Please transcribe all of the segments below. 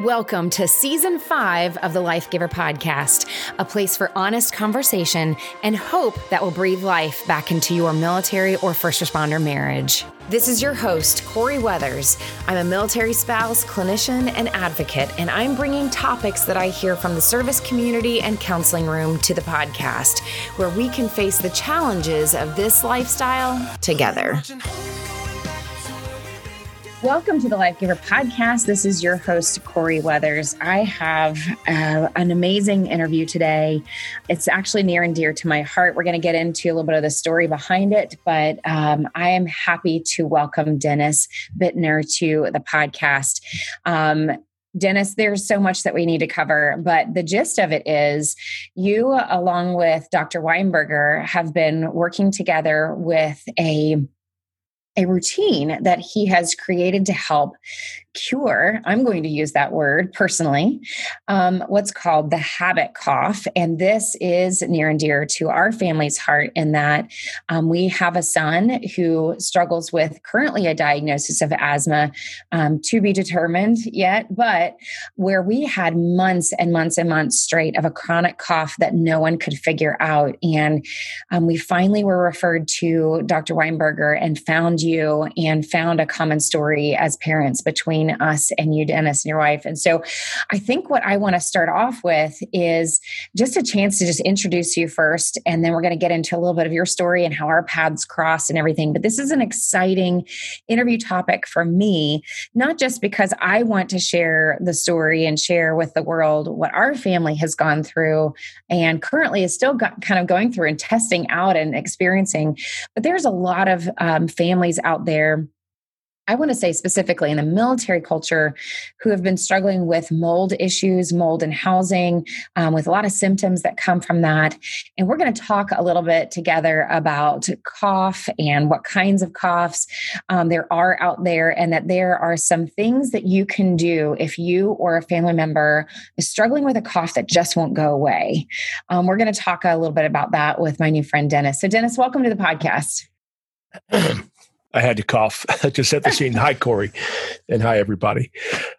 Welcome to season five of the Life Giver podcast, a place for honest conversation and hope that will breathe life back into your military or first responder marriage. This is your host, Corie Weathers. I'm a military spouse, clinician, and advocate, and I'm bringing topics that I hear from the service community and counseling room to the podcast, where we can face the challenges of this lifestyle together. Welcome to the Life Giver podcast. This is your host, Corie Weathers. I have uh, an amazing interview today. It's actually near and dear to my heart. We're going to get into a little bit of the story behind it, but um, I am happy to welcome Dennis Buettner to the podcast. Um, Dennis, there's so much that we need to cover, but the gist of it is you, along with Dr. Weinberger, have been working together with a a routine that he has created to help cure, I'm going to use that word personally, um, what's called the habit cough. And this is near and dear to our family's heart in that um, we have a son who struggles with currently a diagnosis of asthma um, to be determined yet, but where we had months and months and months straight of a chronic cough that no one could figure out. And um, we finally were referred to Dr. Weinberger and found you and found a common story as parents between between us and you, Dennis, and your wife. And so I think what I want to start off with is just a chance to just introduce you first. And then we're going to get into a little bit of your story and how our paths cross and everything. But this is an exciting interview topic for me, not just because I want to share the story and share with the world what our family has gone through and currently is still got, kind of going through and testing out and experiencing, but there's a lot of um, families out there I want to say specifically in the military culture who have been struggling with mold issues, mold in housing, um, with a lot of symptoms that come from that. And we're going to talk a little bit together about cough and what kinds of coughs um, there are out there, and that there are some things that you can do if you or a family member is struggling with a cough that just won't go away. Um, we're going to talk a little bit about that with my new friend, Dennis. So, Dennis, welcome to the podcast. I had to cough to set the scene. hi, Corie, and hi, everybody.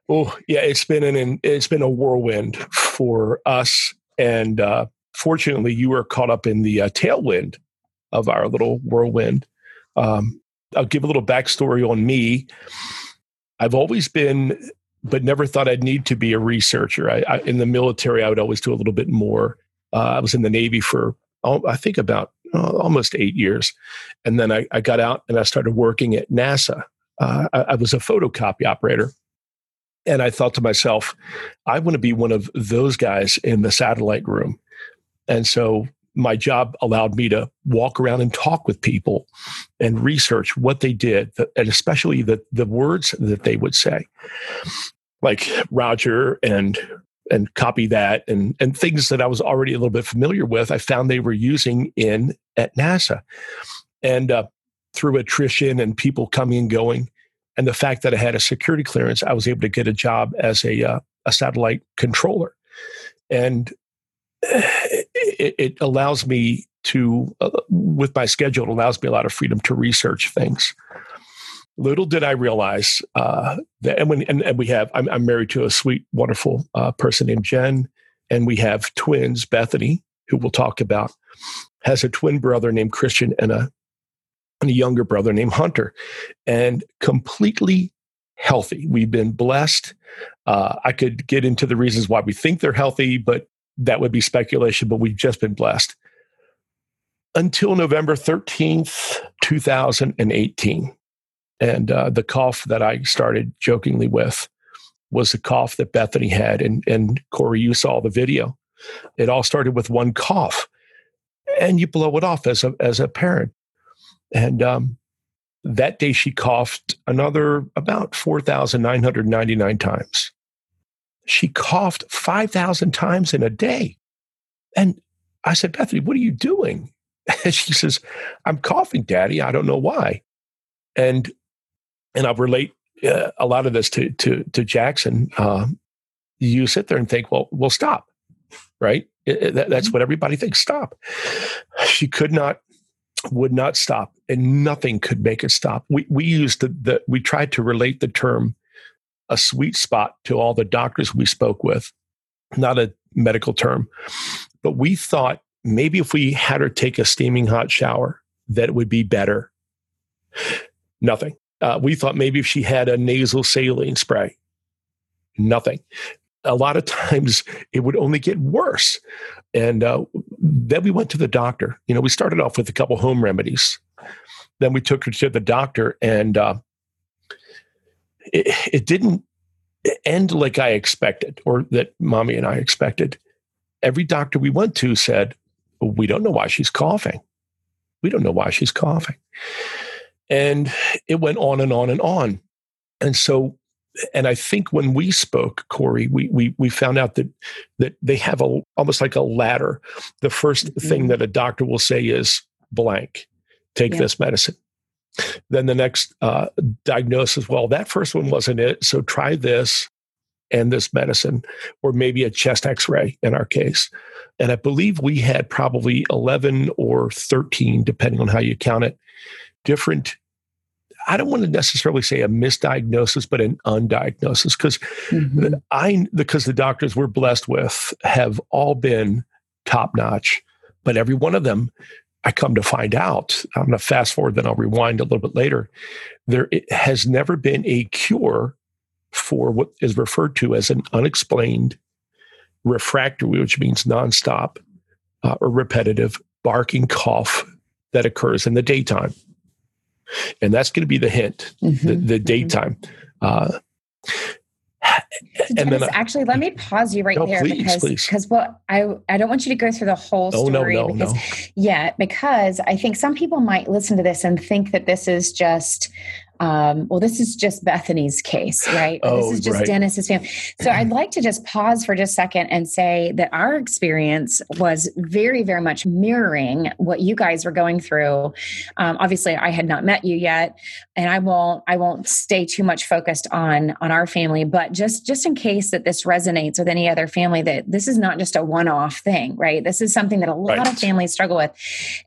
Oh, yeah, it's been an it's been a whirlwind for us, and uh, fortunately, you were caught up in the uh, tailwind of our little whirlwind. Um, I'll give a little backstory on me. I've always been, but never thought I'd need to be a researcher. I, I, in the military, I would always do a little bit more. Uh, I was in the Navy for, oh, I think, about uh, almost eight years. And then I, I, got out and I started working at NASA. Uh, I, I was a photocopy operator. And I thought to myself, I want to be one of those guys in the satellite room. And so my job allowed me to walk around and talk with people and research what they did, and especially the, the words that they would say, like Roger and and copy that and and things that I was already a little bit familiar with. I found they were using in at NASA, and uh, through attrition and people coming and going, and the fact that I had a security clearance, I was able to get a job as a uh, a satellite controller, and it, it allows me to, uh, with my schedule, it allows me a lot of freedom to research things. Little did I realize uh, that, and, when, and, and we have, I'm, I'm, married to a sweet, wonderful uh, person named Jen, and we have twins, Bethany, who we'll talk about, has a twin brother named Christian and a, and a younger brother named Hunter, and completely healthy. We've been blessed. Uh, I could get into the reasons why we think they're healthy, but that would be speculation, but we've just been blessed. Until November 13th, 2018. And uh, the cough that I started jokingly with was the cough that Bethany had. And, and Corie, you saw the video. It all started with one cough, and you blow it off as a, as a parent. And um, that day she coughed another about 4,999 times. She coughed 5,000 times in a day. And I said, Bethany, what are you doing? And she says, I'm coughing, Daddy. I don't know why. And and I'll relate uh, a lot of this to to to Jackson. Uh, you sit there and think, well, we'll stop, right? It, it, that's mm-hmm. what everybody thinks. Stop. She could not, would not stop, and nothing could make it stop. We we used the, the we tried to relate the term a sweet spot to all the doctors we spoke with, not a medical term, but we thought maybe if we had her take a steaming hot shower, that it would be better. Nothing. Uh, we thought maybe if she had a nasal saline spray, nothing. A lot of times it would only get worse. And uh, then we went to the doctor. You know, we started off with a couple home remedies. Then we took her to the doctor, and uh, it, it didn't end like I expected or that mommy and I expected. Every doctor we went to said, We don't know why she's coughing. We don't know why she's coughing. And it went on and on and on. And so, and I think when we spoke, Corie, we we we found out that that they have a almost like a ladder. The 1st mm-hmm. thing that a doctor will say is blank, take yeah. this medicine. Then the next uh, diagnosis, well, that first one wasn't it. So try this and this medicine, or maybe a chest x ray in our case. And I believe we had probably 11 or 13, depending on how you count it, different. I don't want to necessarily say a misdiagnosis, but an undiagnosis, because mm-hmm. I because the doctors we're blessed with have all been top notch, but every one of them I come to find out, I'm going to fast forward, then I'll rewind a little bit later. There has never been a cure for what is referred to as an unexplained refractory, which means nonstop uh, or repetitive barking cough that occurs in the daytime. And that's going to be the hint, mm-hmm. the, the, mm-hmm. daytime. Uh, and then actually, let me pause you right no, there please, because because what I I don't want you to go through the whole story no, no, because yeah because I think some people might listen to this and think that this is just um, well, this is just Bethany's case, right? Oh, this is just right. Dennis's family. So I'd like to just pause for just a second and say that our experience was very, very much mirroring what you guys were going through. Um, obviously, I had not met you yet, and I won't. I won't stay too much focused on on our family, but just just in case that this resonates with any other family, that this is not just a one off thing, right? This is something that a lot right. of families struggle with,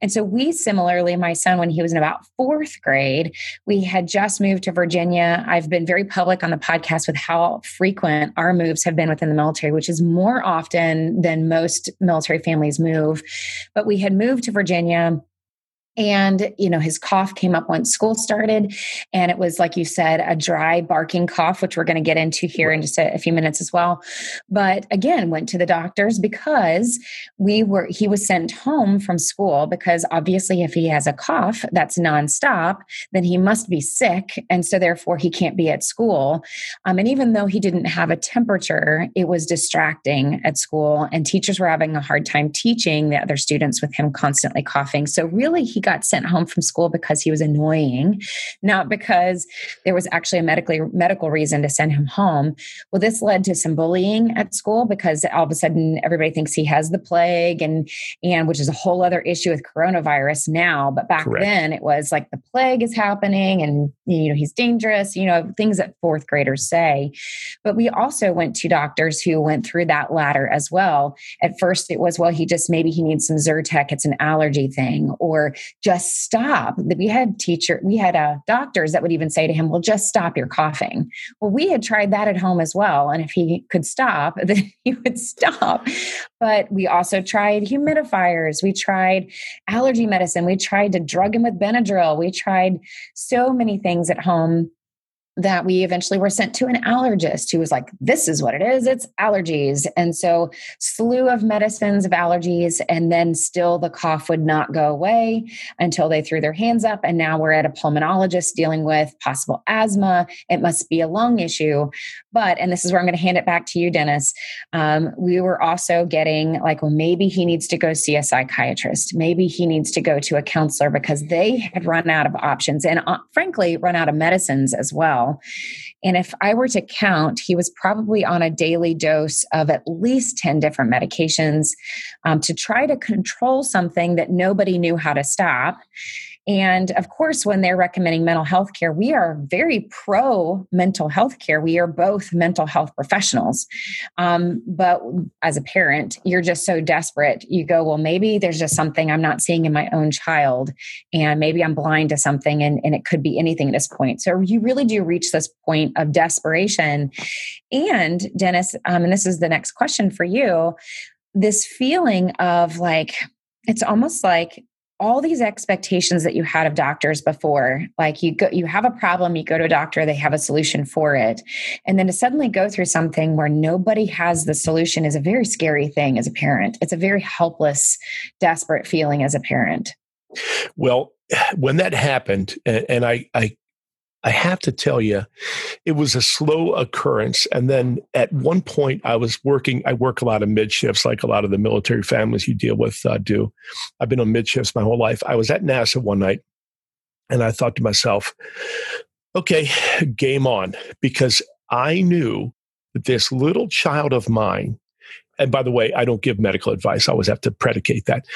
and so we similarly, my son, when he was in about fourth grade, we had just moved to Virginia. I've been very public on the podcast with how frequent our moves have been within the military, which is more often than most military families move. But we had moved to Virginia and, you know, his cough came up once school started. And it was, like you said, a dry barking cough, which we're going to get into here in just a, a, few minutes as well. But again, went to the doctors because we were, he was sent home from school because obviously, if he has a cough that's nonstop, then he must be sick. And so, therefore, he can't be at school. Um, and even though he didn't have a temperature, it was distracting at school. And teachers were having a hard time teaching the other students with him constantly coughing. So, really, he got sent home from school because he was annoying, not because there was actually a medically medical reason to send him home. Well, this led to some bullying at school because all of a sudden everybody thinks he has the plague and and which is a whole other issue with coronavirus now. But back Correct. then it was like the plague is happening and you know he's dangerous, you know, things that fourth graders say. But we also went to doctors who went through that ladder as well. At first it was, well, he just maybe he needs some Zyrtec, it's an allergy thing, or just stop. We had teacher, we had uh, doctors that would even say to him, well, just stop your coughing. Well, we had tried that at home as well. And if he could stop, then he would stop. But we also tried humidifiers. We tried allergy medicine. We tried to drug him with Benadryl. We tried so many things at home that we eventually were sent to an allergist who was like this is what it is. It's allergies. And so slew of medicines of allergies and then still the cough would not go away until they threw their hands up and now we're at a pulmonologist dealing with possible asthma. It must be a lung issue. But and this is where i'm going to hand it back to you dennis um, we were also getting like well maybe he needs to go see a psychiatrist. Maybe he needs to go to a counselor because they had run out of options and uh, frankly run out of medicines as well and if I were to count, he was probably on a daily dose of at least 10 different medications um, to try to control something that nobody knew how to stop. And of course, when they're recommending mental health care, we are very pro mental health care. We are both mental health professionals. Um, but as a parent, you're just so desperate. You go, well, maybe there's just something I'm not seeing in my own child, and maybe I'm blind to something, and, and it could be anything at this point. So you really do reach this point of desperation. And Dennis, um, and this is the next question for you this feeling of like, it's almost like all these expectations that you had of doctors before like you go you have a problem you go to a doctor they have a solution for it. And then to suddenly go through something where nobody has the solution is a very scary thing as a parent. It's a very helpless desperate feeling as a parent. Well when that happened and, i i I have to tell you, it was a slow occurrence. And then at one point, I was working, I work a lot of mid shifts, like a lot of the military families you deal with uh, do. I've been on mid shifts my whole life. I was at NASA one night and I thought to myself, okay, game on, because I knew that this little child of mine, and by the way, I don't give medical advice. I always have to predicate that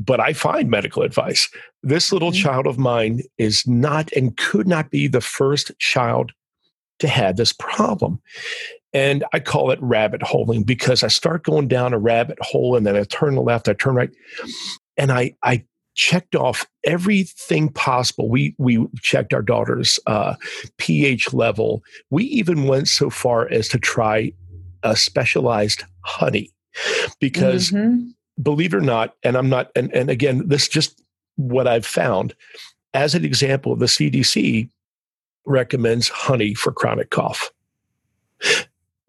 but I find medical advice. This little mm-hmm. child of mine is not and could not be the first child to have this problem. And I call it rabbit holing because I start going down a rabbit hole and then I turn left, I turn right. And I, I checked off everything possible. We we checked our daughter's uh, pH level. We even went so far as to try a specialized honey because mm-hmm believe it or not, and I'm not, and, and again, this just what I've found. As an example, the CDC recommends honey for chronic cough.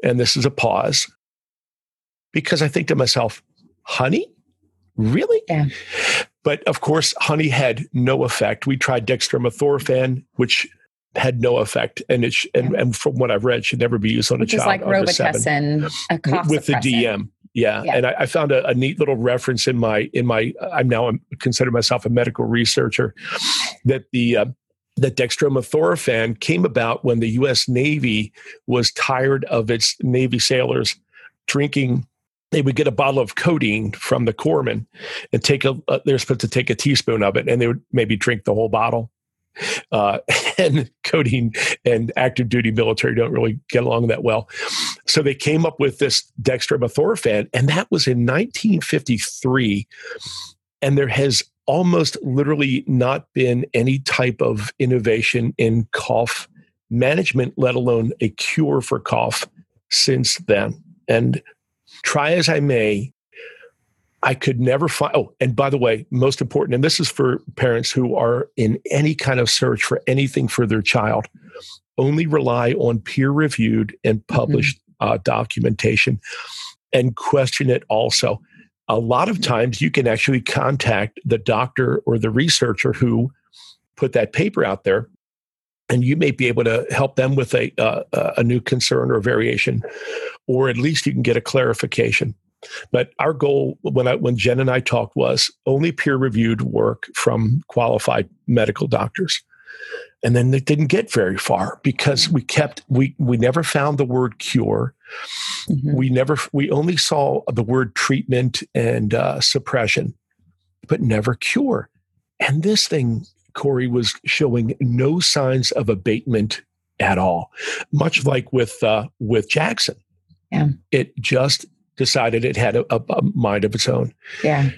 And this is a pause because I think to myself, honey? Really? Yeah. But of course, honey had no effect. We tried dextromethorphan, which had no effect, and it sh- and, and from what I've read, should never be used on which a child It's like under seven. a cough with the DM. Yeah, yeah. and I, I, found a, a, neat little reference in my in my. I'm now I'm consider myself a medical researcher. That the uh, that dextromethorphan came about when the U.S. Navy was tired of its Navy sailors drinking. They would get a bottle of codeine from the corpsman and take a. Uh, they're supposed to take a teaspoon of it, and they would maybe drink the whole bottle. Uh, and codeine and active duty military don't really get along that well. So they came up with this dextromethorphan, and that was in 1953. And there has almost literally not been any type of innovation in cough management, let alone a cure for cough since then. And try as I may, I could never find. Oh, and by the way, most important, and this is for parents who are in any kind of search for anything for their child, only rely on peer reviewed and mm-hmm. published mm-hmm. uh, documentation and question it also. A lot of times you can actually contact the doctor or the researcher who put that paper out there and you may be able to help them with a, uh, a new concern or variation, or at least you can get a clarification. But our goal when I, when Jen and I talked was only peer reviewed work from qualified medical doctors. And then it didn't get very far because we kept we we never found the word cure. Mm-hmm. We never we only saw the word treatment and uh, suppression, but never cure. And this thing, Corie, was showing no signs of abatement at all. Much like with uh, with Jackson, yeah. it just decided it had a, a mind of its own. Yeah.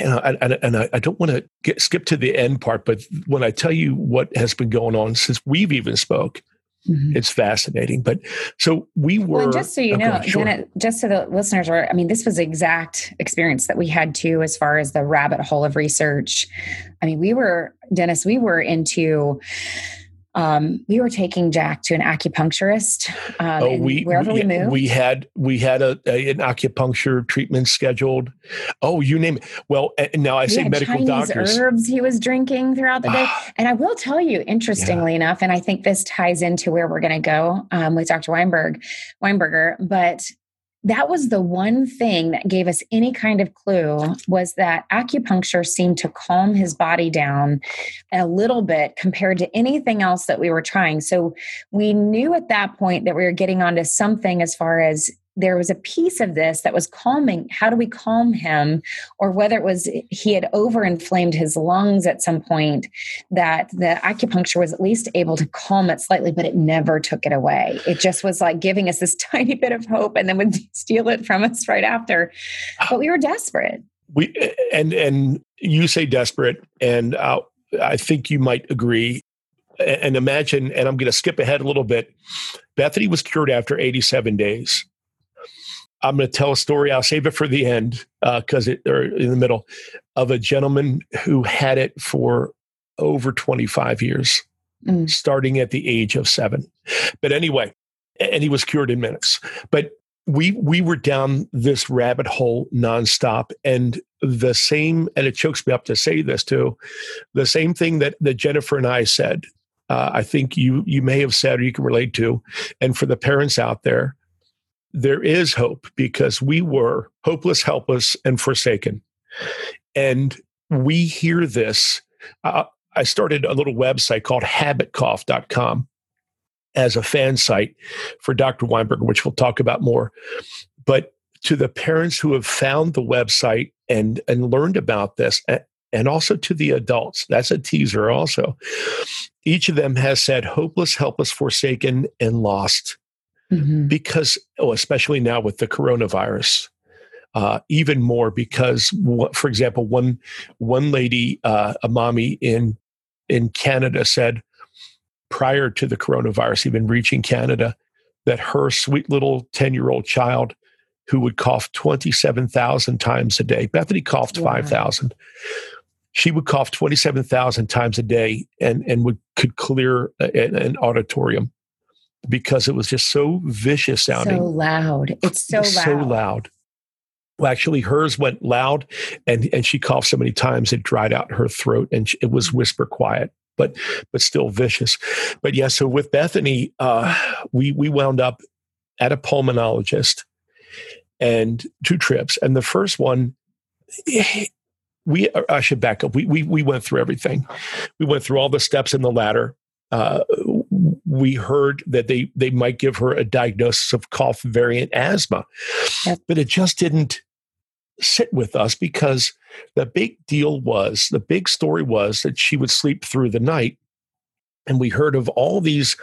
And I, and, and I, I don't want to get, skip to the end part, but when I tell you what has been going on since we've even spoke, Mm-hmm. It's fascinating. But so we were. Well, just so you okay, know, sure. Janet, just so the listeners are, I mean, this was the exact experience that we had too, as far as the rabbit hole of research. I mean, we were, Dennis, we were into um, we were taking Jack to an acupuncturist. Um, oh, we wherever we, we, moved, we had we had a, a, an acupuncture treatment scheduled. Oh, you name it. Well, now I we say medical Chinese doctors. Herbs he was drinking throughout the day, and I will tell you, interestingly yeah. enough, and I think this ties into where we're going to go um, with Dr. Weinberg, Weinberger. But that was the one thing that gave us any kind of clue was that acupuncture seemed to calm his body down a little bit compared to anything else that we were trying. So we knew at that point that we were getting onto something as far as there was a piece of this that was calming. How do we calm him? Or whether it was he had overinflamed his lungs at some point, that the acupuncture was at least able to calm it slightly, but it never took it away. It just was like giving us this tiny bit of hope and then would steal it from us right after. But we were desperate. We and and you say desperate, and uh, I think you might agree and imagine, and I'm going to skip ahead a little bit. Bethany was cured after 87 days. I'm going to tell a story. I'll save it for the end because uh, it or in the middle of a gentleman who had it for over 25 years, mm. starting at the age of seven. But anyway, and he was cured in minutes. But we we were down this rabbit hole nonstop, and the same. And it chokes me up to say this too. The same thing that that Jennifer and I said. Uh, I think you you may have said or you can relate to, and for the parents out there, there is hope because we were hopeless, helpless, and forsaken. And we hear this. Uh, I started a little website called habitcough.com as a fan site for Dr. Weinberger, which we'll talk about more. But to the parents who have found the website and, and learned about this, and also to the adults, that's a teaser also. Each of them has said hopeless, helpless, forsaken, and lost mm-hmm. because, oh, especially now with the coronavirus, uh, even more because, for example, one one lady, uh, a mommy in in Canada, said prior to the coronavirus even reaching Canada that her sweet little ten year old child who would cough 27,000 times a day. Bethany coughed 5,000. She would cough 27,000 times a day and, and would could clear an, an auditorium because it was just so vicious sounding. So loud. It's so loud. So loud. Well, actually, hers went loud, and and she coughed so many times it dried out her throat, and it was whisper quiet, but but still vicious. But yeah, so with Bethany, uh, we we wound up at a pulmonologist, and two trips, and the first one. We, I should back up. We, we we went through everything. We went through all the steps in the ladder. Uh, we heard that they they might give her a diagnosis of cough variant asthma, yep. but it just didn't sit with us because the big deal was the big story was that she would sleep through the night and we heard of all these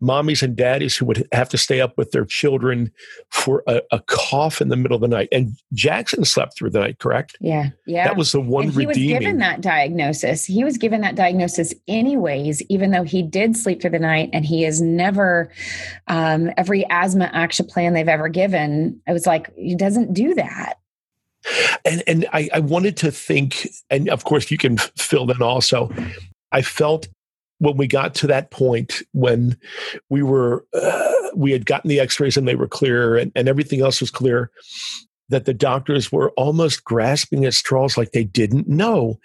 mommies and daddies who would have to stay up with their children for a, a, cough in the middle of the night. And Jackson slept through the night, correct? Yeah. Yeah. That was the one and he redeeming. was given that diagnosis. He was given that diagnosis anyways, even though he did sleep through the night and he has never, um, every asthma action plan they've ever given, I was like, he doesn't do that. And and I, I wanted to think, and of course you can fill in also. I felt when we got to that point when we were uh, we had gotten the x-rays and they were clear and, and everything else was clear that the doctors were almost grasping at straws like they didn't know.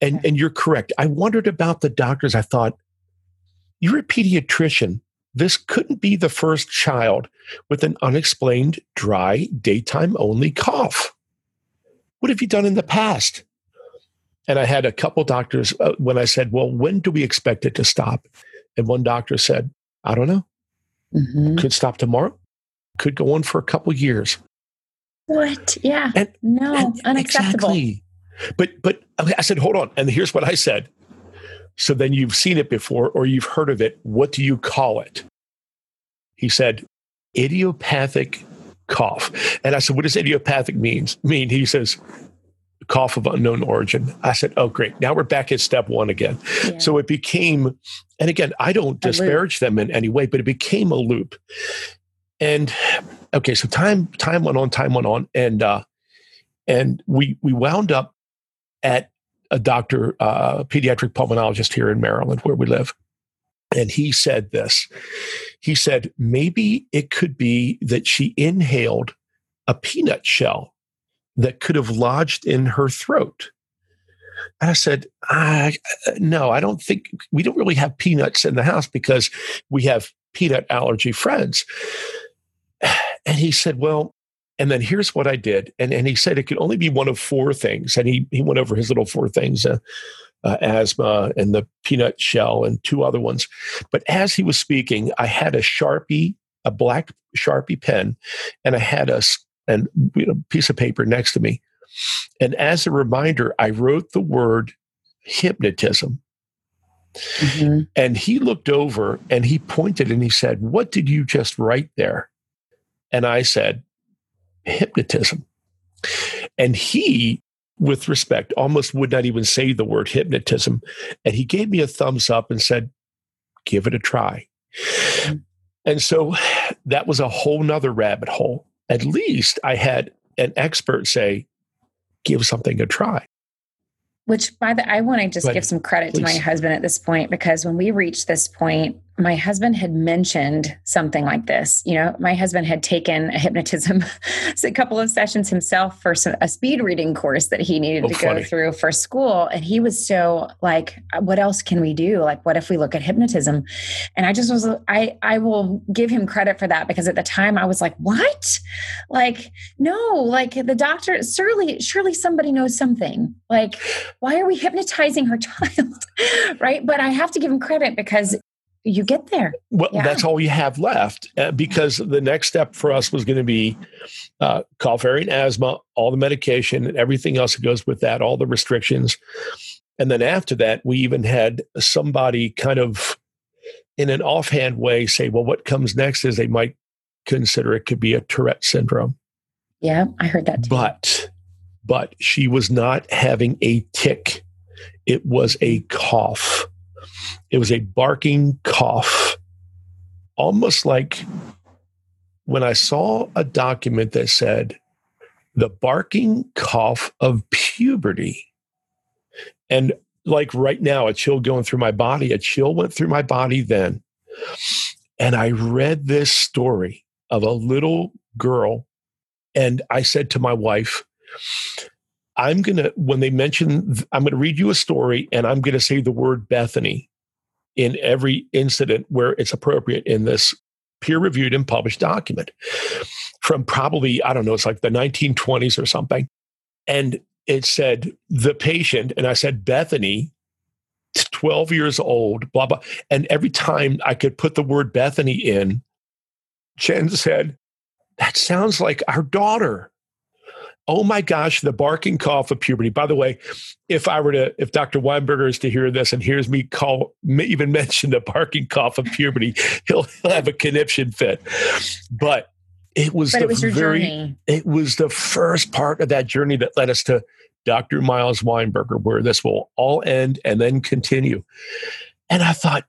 And and you're correct. I wondered about the doctors. I thought you're a pediatrician. This couldn't be the first child with an unexplained dry daytime only cough. What have you done in the past and I had a couple doctors uh, when I said, Well, when do we expect it to stop? And one doctor said, I don't know. Mm-hmm. Could stop tomorrow, could go on for a couple years. What? Yeah. And, no, and unacceptable. Exactly. But, but I said, Hold on. And here's what I said. So then you've seen it before or you've heard of it. What do you call it? He said, idiopathic cough. And I said, What does idiopathic means mean? He says, cough of unknown origin. I said, oh, great. Now we're back at step one again. Yeah. So it became, and again, I don't disparage them in any way, but it became a loop. And okay, so time time went on, time went on, and uh, and we we wound up at a doctor, uh, pediatric pulmonologist here in Maryland, where we live. And he said this. He said, maybe it could be that she inhaled a peanut shell that could have lodged in her throat. And I said, I, no, I don't think we don't really have peanuts in the house because we have peanut allergy friends. And he said, well, and then here's what I did. And, and he said it could only be one of four things. And he, he went over his little four things uh, uh, asthma and the peanut shell and two other ones. But as he was speaking, I had a Sharpie a black Sharpie pen, and I had a, a piece of paper next to me. And as a reminder, I wrote the word hypnotism. Mm-hmm. And he looked over and he pointed and he said, What did you just write there? And I said, Hypnotism. And he, with respect, almost would not even say the word hypnotism. And he gave me a thumbs up and said, Give it a try. Mm-hmm. And so that was a whole nother rabbit hole. At least I had an expert say, Give something a try. Which, by the, I want to just but, give some credit please. to my husband at this point because when we reached this point, my husband had mentioned something like this. You know, my husband had taken a hypnotism, a couple of sessions himself for some, a speed reading course that he needed oh, to funny. go through for school. And he was so like, uh, what else can we do? Like, what if we look at hypnotism? And I just was, I, I will give him credit for that because at the time I was like, what? Like, no, like the doctor, surely, surely somebody knows something. Like, why are we hypnotizing her child? right. But I have to give him credit because you get there. Well, yeah. that's all you have left uh, because the next step for us was going to be uh, cough variant asthma, all the medication and everything else that goes with that, all the restrictions. And then after that, we even had somebody kind of in an offhand way say, well, what comes next is they might consider it could be a Tourette syndrome. Yeah, I heard that. Too. But, but she was not having a tick. It was a cough it was a barking cough, almost like when I saw a document that said the barking cough of puberty. And like right now, a chill going through my body, a chill went through my body then. And I read this story of a little girl. And I said to my wife, I'm going to, when they mention, I'm going to read you a story and I'm going to say the word Bethany in every incident where it's appropriate in this peer reviewed and published document from probably, I don't know, it's like the 1920s or something. And it said the patient, and I said Bethany, 12 years old, blah, blah. And every time I could put the word Bethany in, Jen said, That sounds like our daughter oh my gosh, the barking cough of puberty. By the way, if I were to, if Dr. Weinberger is to hear this and hears me call, even mention the barking cough of puberty, he'll, he'll have a conniption fit. But it was but the it was very, journey. it was the first part of that journey that led us to Dr. Miles Weinberger, where this will all end and then continue. And I thought,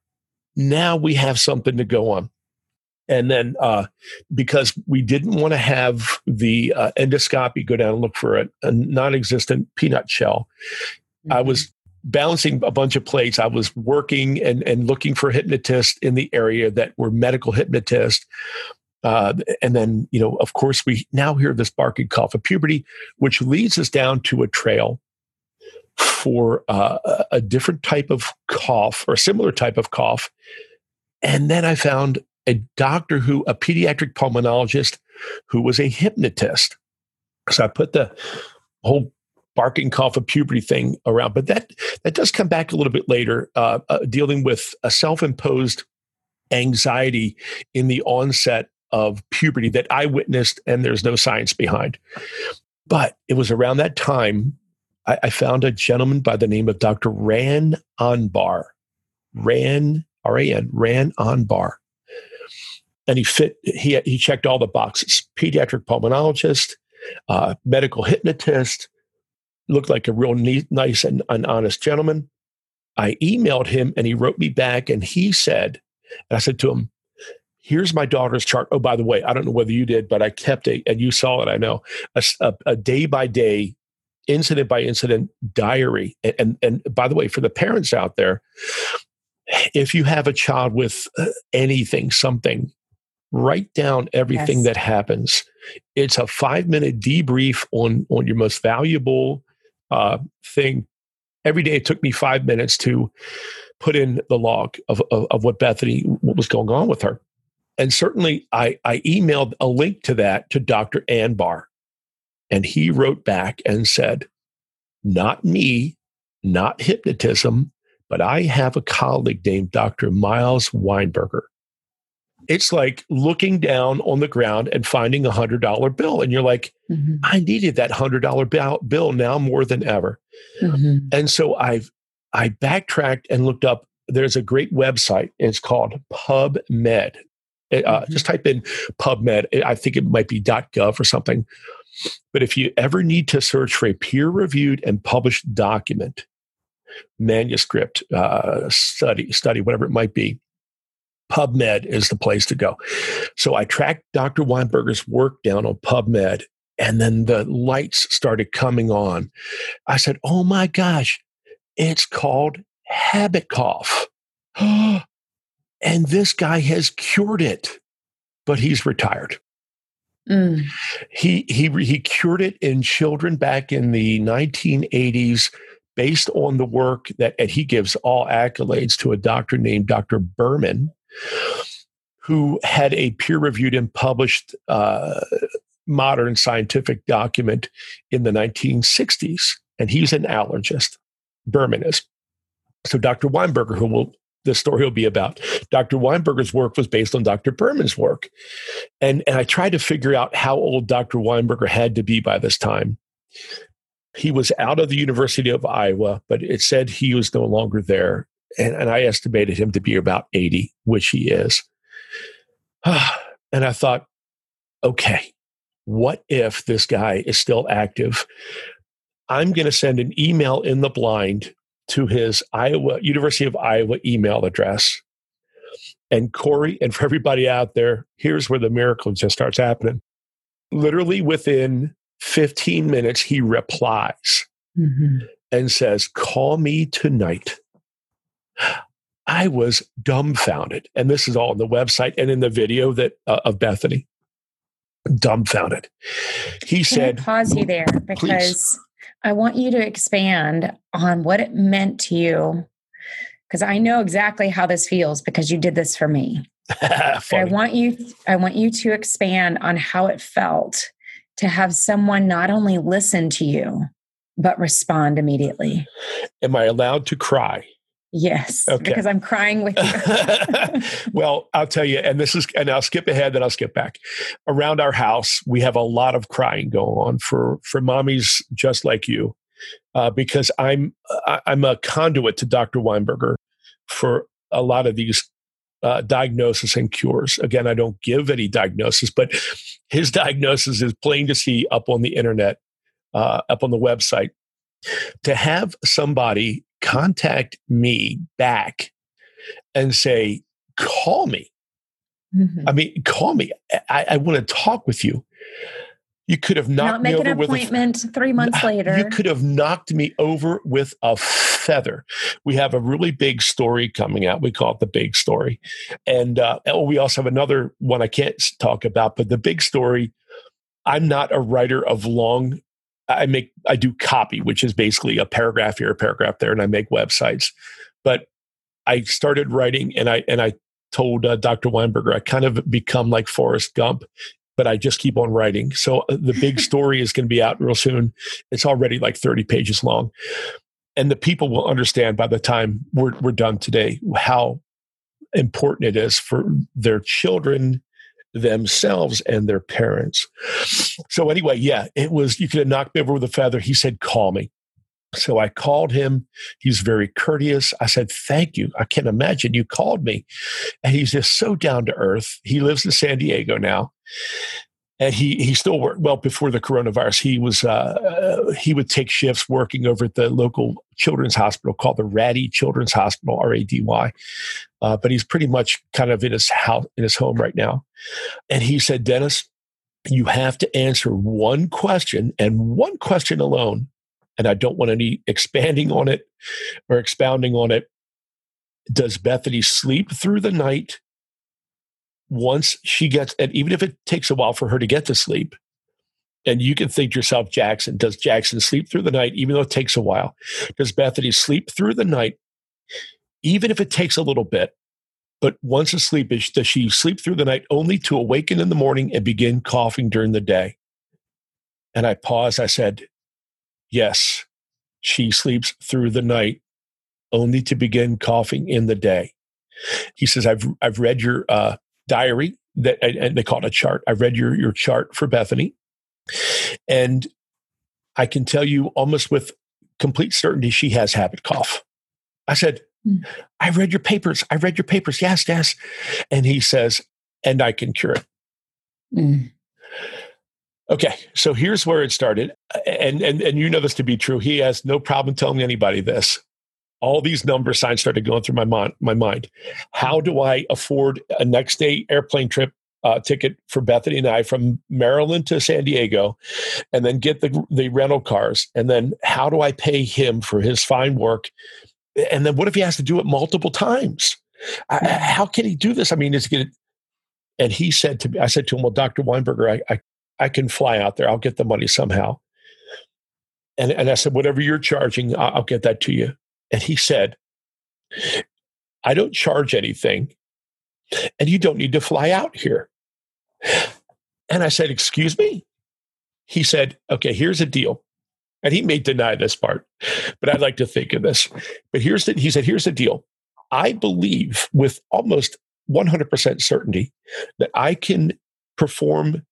now we have something to go on. And then uh, because we didn't want to have the uh, endoscopy go down and look for a, a non existent peanut shell, mm-hmm. I was balancing a bunch of plates. I was working and, and looking for hypnotists in the area that were medical hypnotists. Uh, and then, you know, of course, we now hear this barking cough of puberty, which leads us down to a trail for uh, a different type of cough or a similar type of cough. And then I found a doctor who, a pediatric pulmonologist who was a hypnotist. So I put the whole barking cough of puberty thing around, but that that does come back a little bit later, uh, uh, dealing with a self-imposed anxiety in the onset of puberty that I witnessed, and there's no science behind. But it was around that time I, I found a gentleman by the name of Dr. Ran Anbar. Ran R A N Ran Anbar and he fit he he checked all the boxes. Pediatric pulmonologist uh, medical hypnotist looked like a real neat, nice and, honest gentleman. I emailed him and he wrote me back and he said and i said to him here's my daughter's chart. Oh by the way i don't know whether you did but i kept a and you saw it i know a day by day incident by incident diary. And, and and by the way for the parents out there if you have a child with uh, anything something write down everything yes. that happens. It's a five minute debrief on, on your most valuable uh, thing. Every day it took me five minutes to put in the log of, of, of what Bethany, what was going on with her. And certainly I, I emailed a link to that to Dr. Anbar. And he wrote back and said, Not me, not hypnotism, but I have a colleague named Dr. Miles Weinberger it's like looking down on the ground and finding a hundred dollar bill. And you're like, mm-hmm. I needed that hundred dollar bill now more than ever. Mm-hmm. And so I've, I backtracked and looked up. There's a great website. It's called PubMed. Uh, mm-hmm. Just type in PubMed. I think it might be .gov or something. But if you ever need to search for a peer reviewed and published document, manuscript, uh, study, study, whatever it might be, PubMed is the place to go. So I tracked Dr. Weinberger's work down on PubMed, and then the lights started coming on. I said, Oh my gosh, it's called habit cough. and this guy has cured it, but he's retired. Mm. He he he cured it in children back in the 1980s based on the work that and he gives all accolades to a doctor named Dr. Berman who had a peer-reviewed and published uh, modern scientific document in the 1960s and he's an allergist Berman is so Dr. Weinberger who will the story will be about. Dr. Weinberger's work was based on Dr. Berman's work. And, and I tried to figure out how old Dr. Weinberger had to be by this time. He was out of the University of Iowa, but it said he was no longer there. And, and I estimated him to be about 80, which he is. and I thought, okay, what if this guy is still active? I'm going to send an email in the blind to his Iowa University of Iowa email address. And Corie, and for everybody out there, here's where the miracle just starts happening. Literally within 15 minutes, he replies mm-hmm. and says, Call me tonight. I was dumbfounded. And this is all on the website and in the video that uh, of Bethany. Dumbfounded. He Can said, I pause you there because please. I want you to expand on what it meant to you because I know exactly how this feels because you did this for me. I want you I want you to expand on how it felt to have someone not only listen to you but respond immediately. Am I allowed to cry? Yes, okay. because I'm crying with you. well, I'll tell you, and this is, and I'll skip ahead, then I'll skip back. Around our house, we have a lot of crying going on for for mommies just like you, uh, because I'm I'm a conduit to Dr. Weinberger for a lot of these uh, diagnosis and cures. Again, I don't give any diagnosis, but his diagnosis is plain to see up on the internet, uh, up on the website. To have somebody contact me back and say, call me. Mm-hmm. I mean, call me. I, I want to talk with you. You could have knocked Not make me over an appointment with a, three months later. You could have knocked me over with a feather. We have a really big story coming out. We call it the big story, and uh, oh, we also have another one I can't talk about. But the big story. I'm not a writer of long I make I do copy, which is basically a paragraph here, a paragraph there, and I make websites. But I started writing, and I and I told uh, Dr. Weinberger I kind of become like Forrest Gump, but I just keep on writing. So uh, the big story is going to be out real soon. It's already like thirty pages long, and the people will understand by the time we're we're done today how important it is for their children themselves and their parents. So, anyway, yeah, it was, you could have knocked me over with a feather. He said, call me. So I called him. He's very courteous. I said, Thank you. I can't imagine you called me. And he's just so down to earth. He lives in San Diego now and he he still worked well before the coronavirus. He was uh, uh, he would take shifts working over at the local children's hospital called the Rady Children's Hospital, R A D Y. Uh, but he's pretty much kind of in his house in his home right now. And he said, Dennis, you have to answer one question and one question alone. And I don't want any expanding on it or expounding on it. Does Bethany sleep through the night once she gets, and even if it takes a while for her to get to sleep, and you can think to yourself, Jackson, does Jackson sleep through the night, even though it takes a while? Does Bethany sleep through the night, even if it takes a little bit? But once asleep, does she sleep through the night only to awaken in the morning and begin coughing during the day? And I paused. I said, Yes, she sleeps through the night only to begin coughing in the day. He says, I've, I've read your uh, diary that and they call it a chart. I read your your chart for Bethany, and I can tell you almost with complete certainty she has habit cough. I said, mm. I read your papers. I read your papers. Yes, yes. And he says, and I can cure it. Mm. Okay, so here's where it started, and and and you know this to be true. He has no problem telling anybody this. All these number signs started going through my mind. My mind. How do I afford a next day airplane trip uh, ticket for Bethany and I from Maryland to San Diego, and then get the the rental cars? And then how do I pay him for his fine work? And then what if he has to do it multiple times? I, how can he do this? I mean, is it? And he said to me, I said to him, "Well, Doctor Weinberger, I, I I can fly out there. I'll get the money somehow. And, and I said, whatever you're charging, I'll, I'll get that to you. And he said, I don't charge anything, and you don't need to fly out here. And I said, Excuse me? He said, Okay, here's a deal. And he may deny this part, but I'd like to think of this. But here's the, he said, Here's the deal. I believe with almost 100% certainty that I can perform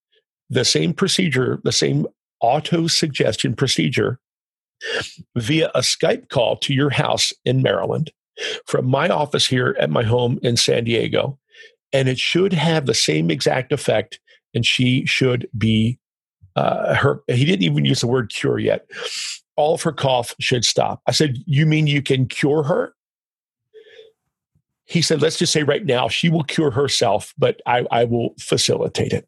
the same procedure, the same auto suggestion procedure via a Skype call to your house in Maryland from my office here at my home in San Diego. And it should have the same exact effect. And she should be uh, her, he didn't even use the word cure yet. All of her cough should stop. I said, You mean you can cure her? He said, Let's just say right now she will cure herself, but I, I will facilitate it.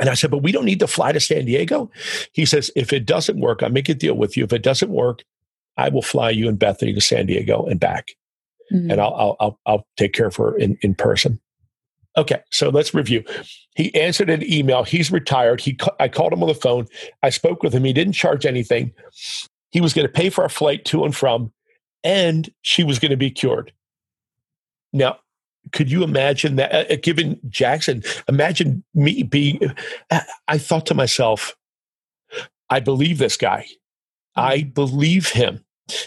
And I said, but we don't need to fly to San Diego. He says, if it doesn't work, I'll make a deal with you. If it doesn't work, I will fly you and Bethany to San Diego and back. Mm-hmm. And I'll, I'll, I'll, I'll, take care of her in, in person. Okay, so let's review. He answered an email. He's retired. He, I called him on the phone. I spoke with him. He didn't charge anything. He was going to pay for our flight to and from, and she was going to be cured. Now, could you imagine that uh, given Jackson, imagine me being, I thought to myself, I believe this guy. I mm-hmm. believe him.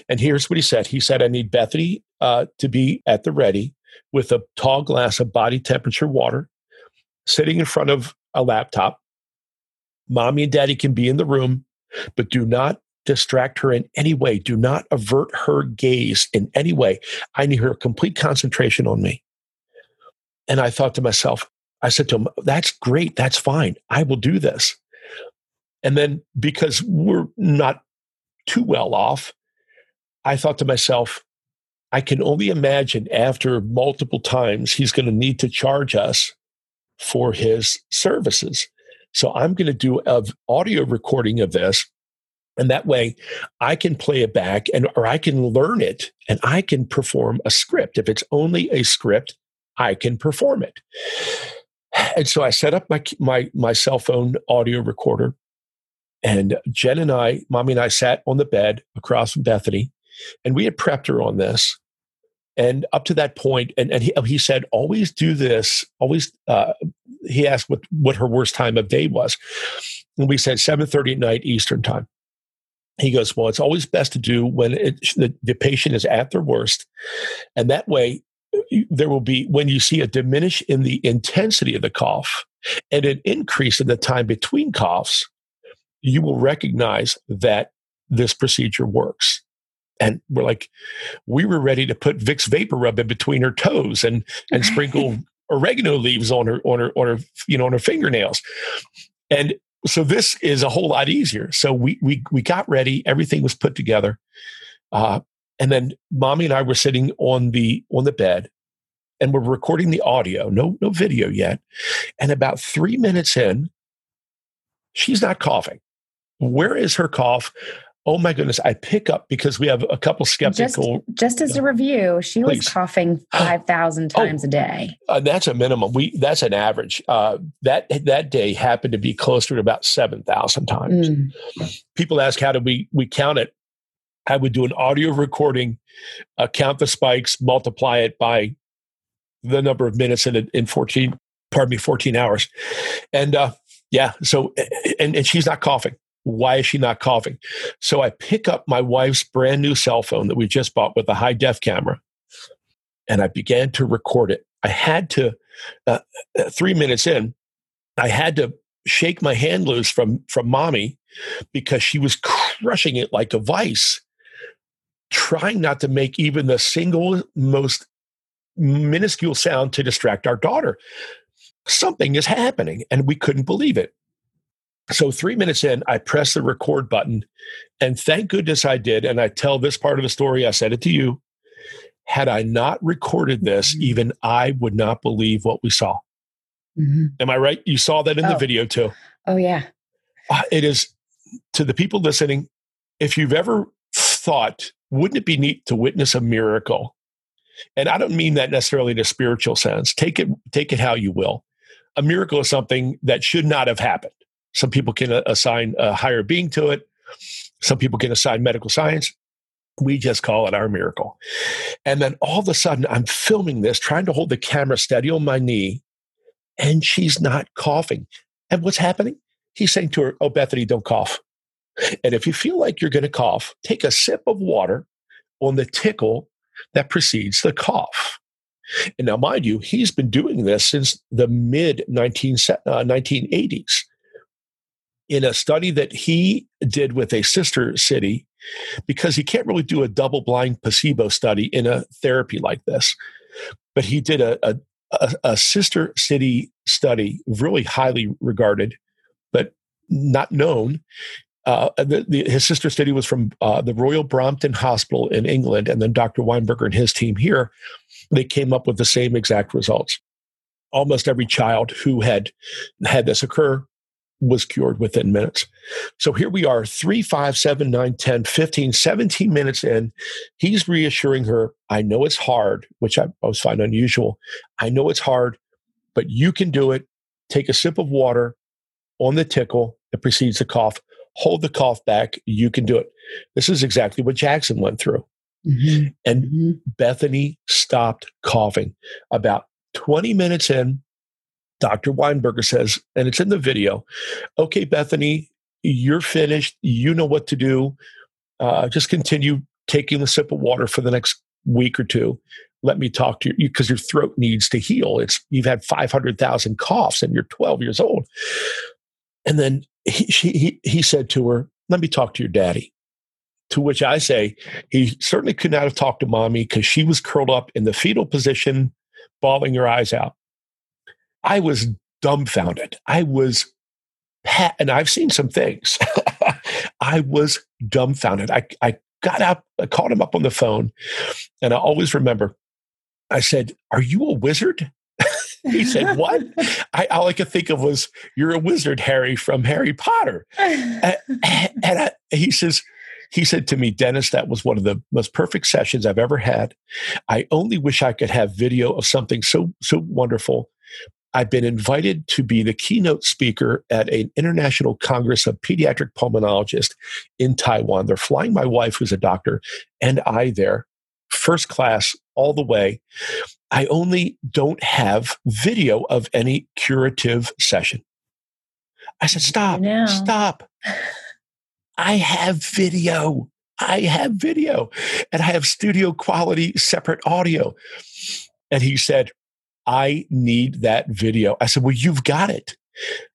And here's what he said. He said, I need Bethany uh, to be at the ready with a tall glass of body temperature water, sitting in front of a laptop. Mommy and daddy can be in the room, but do not distract her in any way. Do not avert her gaze in any way. I need her complete concentration on me. And I thought to myself, I said to him, that's great. That's fine. I will do this. And then because we're not too well off, I thought to myself, I can only imagine after multiple times he's going to need to charge us for his services. So I'm going to do an audio recording of this. And that way I can play it back and or I can learn it and I can perform a script. If it's only a script, I can perform it. And so I set up my my my cell phone audio recorder, and Jen and I, mommy and I, sat on the bed across from Bethany, and we had prepped her on this. And up to that point, and, and he, he said, always do this. Always, uh, he asked what what her worst time of day was, and we said seven thirty at night Eastern time. He goes, well, it's always best to do when it, the, the patient is at their worst, and that way there will be when you see a diminish in the intensity of the cough and an increase in the time between coughs, you will recognize that this procedure works. And we're like, we were ready to put Vicks VapoRub in between her toes and and sprinkle oregano leaves on her on her on her you know on her fingernails. And so this is a whole lot easier. So we we we got ready. Everything was put together. Uh, and then mommy and I were sitting on the on the bed and we're recording the audio, no no video yet. And about 3 minutes in, she's not coughing. Where is her cough? Oh my goodness, I pick up because we have a couple skeptical. Just, just as a review, she please. was coughing 5,000 times oh, a day. Uh, that's a minimum. We That's an average. Uh, that, that day happened to be closer to about 7,000 times. Mm. People ask, how do we, we count it? I would do an audio recording, uh, count the spikes, multiply it by the number of minutes in in 14, pardon me, 14 hours. And uh, yeah, so, and, and she's not coughing. Why is she not coughing? So I pick up my wife's brand new cell phone that we just bought with a high def camera and I began to record it. I had to uh, uh, three minutes in, I had to shake my hand loose from from mommy because she was crushing it like a vice, trying not to make even the single most minuscule sound to distract our daughter. Something is happening, and we couldn't believe it. So, three minutes in, I press the record button, and thank goodness I did. And I tell this part of the story, I said it to you. Had I not recorded this, mm-hmm. even I would not believe what we saw. Mm-hmm. Am I right? You saw that in oh. the video too. Oh, yeah. Uh, it is to the people listening, if you've ever thought, wouldn't it be neat to witness a miracle? And I don't mean that necessarily in a spiritual sense. Take it, take it how you will. A miracle is something that should not have happened. Some people can uh, assign a higher being to it. Some people can assign medical science. We just call it our miracle. And then all of a sudden, I'm filming this, trying to hold the camera steady on my knee, and she's not coughing. And what's happening? He's saying to her, Oh, Bethany, don't cough. And if you feel like you're going to cough, take a sip of water on the tickle that precedes the cough. And now, mind you, he's been doing this since the mid 19, uh, 1980s. In a study that he did with a sister city, because he can't really do a double blind placebo study in a therapy like this, but he did a, a, a sister city study, really highly regarded, but not known, uh, the, the, his sister study was from uh, the Royal Brompton Hospital in England, and then Dr. Weinberger and his team here, they came up with the same exact results. Almost every child who had had this occur was cured within minutes. So here we are, three, five, seven, nine, 10, 15, 17 minutes in. He's reassuring her, I know it's hard, which I always find unusual. I know it's hard, but you can do it. Take a sip of water on the tickle that precedes the cough hold the cough back. You can do it. This is exactly what Jackson went through. Mm-hmm. And mm-hmm. Bethany stopped coughing. About 20 minutes in, Dr. Weinberger says, and it's in the video, okay, Bethany, you're finished. You know what to do. Uh, just continue taking the sip of water for the next week or two. Let me talk to you because your throat needs to heal. It's you've had 500,000 coughs and you're 12 years old. And then he, she, he, he said to her, Let me talk to your daddy. To which I say, he certainly could not have talked to mommy because she was curled up in the fetal position, bawling her eyes out. I was dumbfounded. I was, and I've seen some things. I was dumbfounded. I, I got up, I called him up on the phone, and I always remember I said, Are you a wizard? He said, What? I, all I could think of was, You're a wizard, Harry, from Harry Potter. and, and I, he says, he said to me, Dennis, that was one of the most perfect sessions I've ever had. I only wish I could have video of something so so wonderful. I've been invited to be the keynote speaker at an international congress of pediatric pulmonologists in Taiwan. They're flying my wife, who's a doctor, and I there, first class all the way. I only don't have video of any curative session. I said, stop, stop. I have video. I have video and I have studio quality separate audio. And he said, I need that video. I said, Well, you've got it.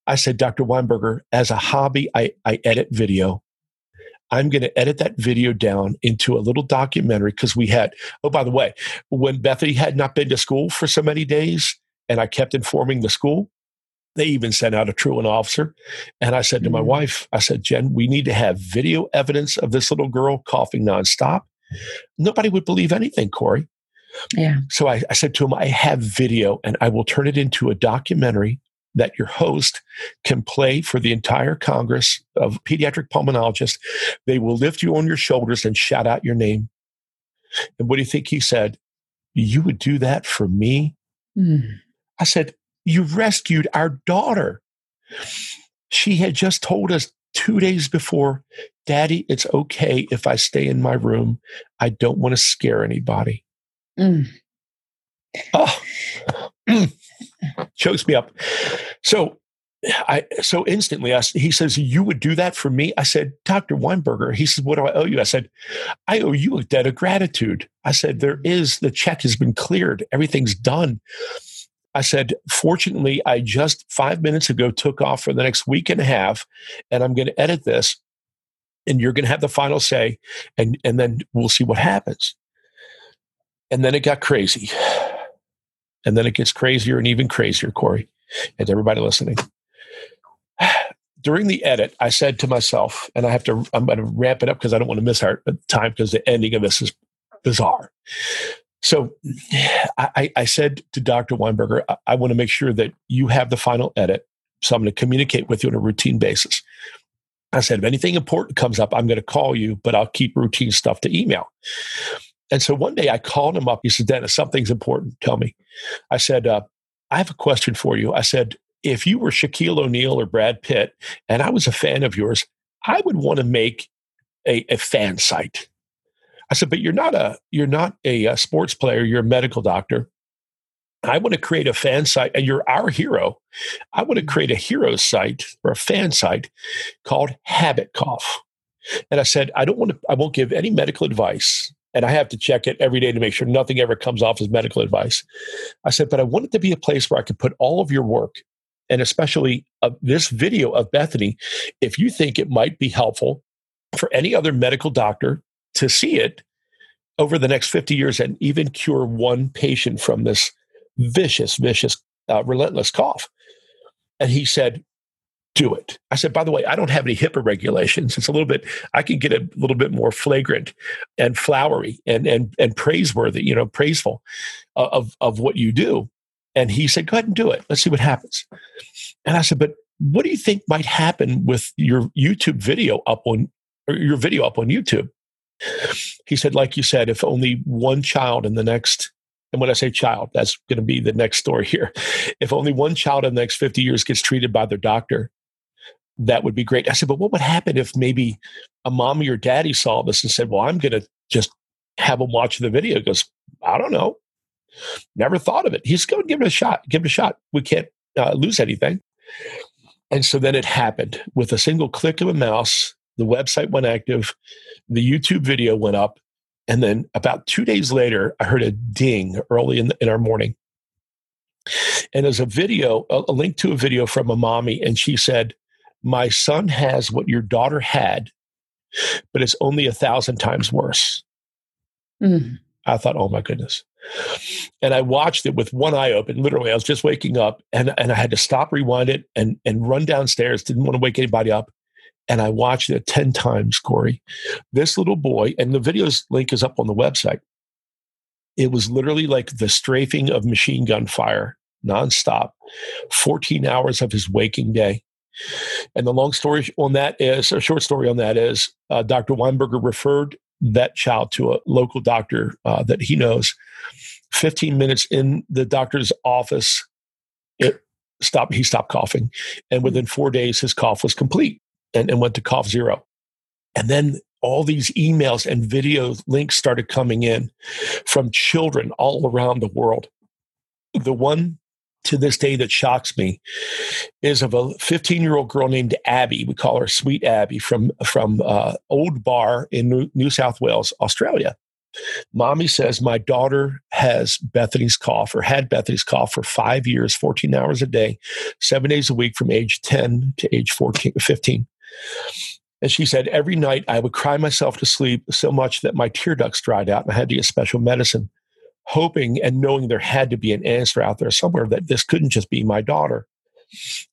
I said, Dr. Weinberger, as a hobby, I, I edit video. I'm going to edit that video down into a little documentary because we had, oh, by the way, when Bethany had not been to school for so many days and I kept informing the school, they even sent out a truant officer. And I said to my mm-hmm. wife, I said, Jen, we need to have video evidence of this little girl coughing nonstop. Nobody would believe anything, Corie. Yeah. So I, I said to him, I have video and I will turn it into a documentary that your host can play for the entire Congress of pediatric pulmonologists. They will lift you on your shoulders and shout out your name. And what do you think he said? You would do that for me? Mm. I said, You rescued our daughter. She had just told us two days before, Daddy, it's okay if I stay in my room. I don't want to scare anybody. Mm. Oh, chokes me up. So I so instantly I, he says, You would do that for me? I said, Dr. Weinberger. He says, What do I owe you? I said, I owe you a debt of gratitude. I said, There is, the check has been cleared, everything's done. I said, fortunately, I just five minutes ago took off for the next week and a half, and I'm going to edit this, and you're going to have the final say, and, and then we'll see what happens. And then it got crazy. And then it gets crazier and even crazier, Corie, and everybody listening. During the edit, I said to myself, and I have to, I'm going to ramp it up because I don't want to miss our uh, time because the ending of this is bizarre. So I, I said to Dr. Weinberger, I, I want to make sure that you have the final edit. So I'm going to communicate with you on a routine basis. I said, if anything important comes up, I'm going to call you, but I'll keep routine stuff to email. And so one day I called him up. He said, Dennis, something's important. Tell me. I said, uh, I have a question for you. I said, if you were Shaquille O'Neal or Brad Pitt and I was a fan of yours, I would want to make a, a fan site. I said, but you're not a you're not a, a sports player. You're a medical doctor. I want to create a fan site, and you're our hero. I want to create a hero site or a fan site called Habit Cough. And I said, I don't want to. I won't give any medical advice, and I have to check it every day to make sure nothing ever comes off as medical advice. I said, but I want it to be a place where I can put all of your work, and especially uh, this video of Bethany, if you think it might be helpful for any other medical doctor to see it over the next 50 years and even cure one patient from this vicious, vicious, uh, relentless cough. And he said, do it. I said, by the way, I don't have any HIPAA regulations. It's a little bit, I can get a little bit more flagrant and flowery and and and praiseworthy, you know, praiseful uh, of of what you do. And he said, go ahead and do it. Let's see what happens. And I said, but what do you think might happen with your YouTube video up on or your video up on YouTube? He said, like you said, if only one child in the next, and when I say child, that's going to be the next story here. If only one child in the next 50 years gets treated by their doctor, that would be great. I said, but what would happen if maybe a mommy or daddy saw this and said, well, I'm going to just have them watch the video? He goes, I don't know. Never thought of it. He's going to give it a shot. Give it a shot. We can't uh, lose anything. And so then it happened with a single click of a mouse. The website went active, the YouTube video went up, and then about two days later, I heard a ding early in, the, in our morning. And there's a video, a, a link to a video from a mommy, and she said, My son has what your daughter had, but it's only a thousand times worse. Mm. I thought, oh my goodness. And I watched it with one eye open. Literally, I was just waking up and, and I had to stop, rewind it, and, and run downstairs. Didn't want to wake anybody up and I watched it 10 times, Corie. This little boy, and the video's link is up on the website. It was literally like the strafing of machine gun fire nonstop, 14 hours of his waking day. And the long story on that is, a short story on that is, uh, Dr. Weinberger referred that child to a local doctor uh, that he knows. 15 minutes in the doctor's office, it stopped, he stopped coughing. And within four days, his cough was complete and, and went to cough zero. And then all these emails and video links started coming in from children all around the world. The one to this day that shocks me is of a 15 year old girl named Abby. We call her Sweet Abby from from uh, Old Bar in New South Wales, Australia. Mommy says my daughter has Bethany's cough or had Bethany's cough for five years, 14 hours a day, seven days a week from age 10 to age 14, 15. And she said, every night I would cry myself to sleep so much that my tear ducts dried out and I had to get special medicine, hoping and knowing there had to be an answer out there somewhere that this couldn't just be my daughter.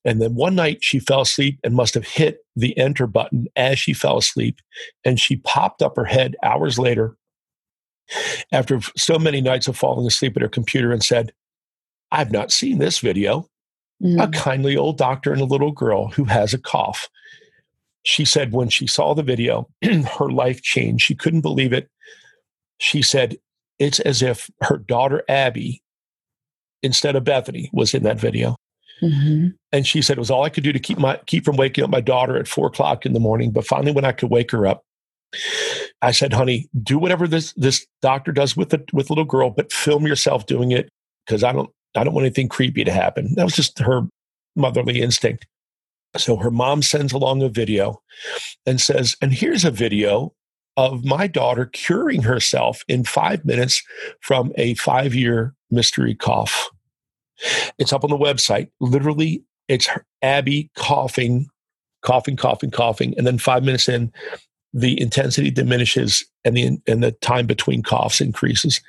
And then one night she fell asleep and must have hit the enter button as she fell asleep. And she popped up her head hours later after so many nights of falling asleep at her computer and said, I've not seen this video. Mm. A kindly old doctor and a little girl who has a cough she said when she saw the video, her life changed. She couldn't believe it. She said, it's as if her daughter Abby, instead of Bethany, was in that video. Mm-hmm. And she said it was all I could do to keep my keep from waking up my daughter at four o'clock in the morning. But finally, when I could wake her up, I said, "Honey, do whatever this this doctor does with the with the little girl, but film yourself doing it because I don't I don't want anything creepy to happen." That was just her motherly instinct. So her mom sends along a video and says, and here's a video of my daughter curing herself in five minutes from a five year mystery cough. It's up on the website. Literally, it's Abby coughing, coughing, coughing, coughing, and then five minutes in, the intensity diminishes and the and the time between coughs increases.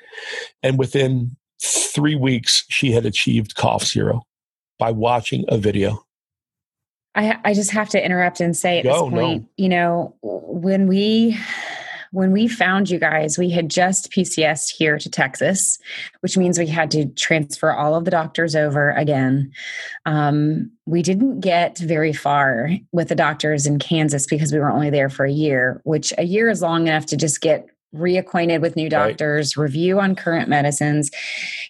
And within three weeks, she had achieved cough zero by watching a video. I, I just have to interrupt and say at Go, this point, no. you know, when we when we found you guys, we had just PCS here to Texas, which means we had to transfer all of the doctors over again. Um, we didn't get very far with the doctors in Kansas because we were only there for a year, which a year is long enough to just get reacquainted with new doctors, right. review on current medicines.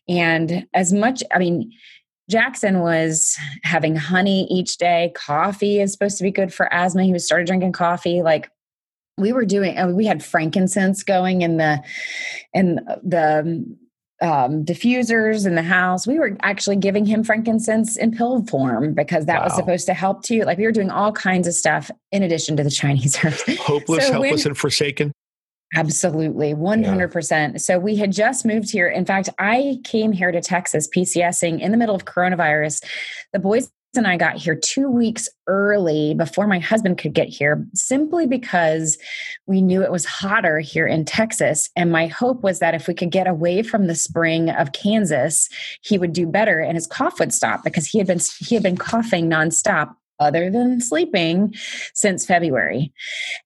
And as much, I mean, Jackson was having honey each day. Coffee is supposed to be good for asthma. He was started drinking coffee. Like we were doing, uh, we had frankincense going in the in the um, diffusers in the house. We were actually giving him frankincense in pill form because that wow. was supposed to help too. Like we were doing all kinds of stuff in addition to the Chinese herbs. Hopeless, so helpless, when, and forsaken. Absolutely, 100%. Yeah. So we had just moved here. In fact, I came here to Texas PCSing in the middle of coronavirus. The boys and I got here two weeks early before my husband could get here, simply because we knew it was hotter here in Texas. And my hope was that if we could get away from the spring of Kansas, he would do better and his cough would stop because he had been he had been coughing nonstop other than sleeping since February.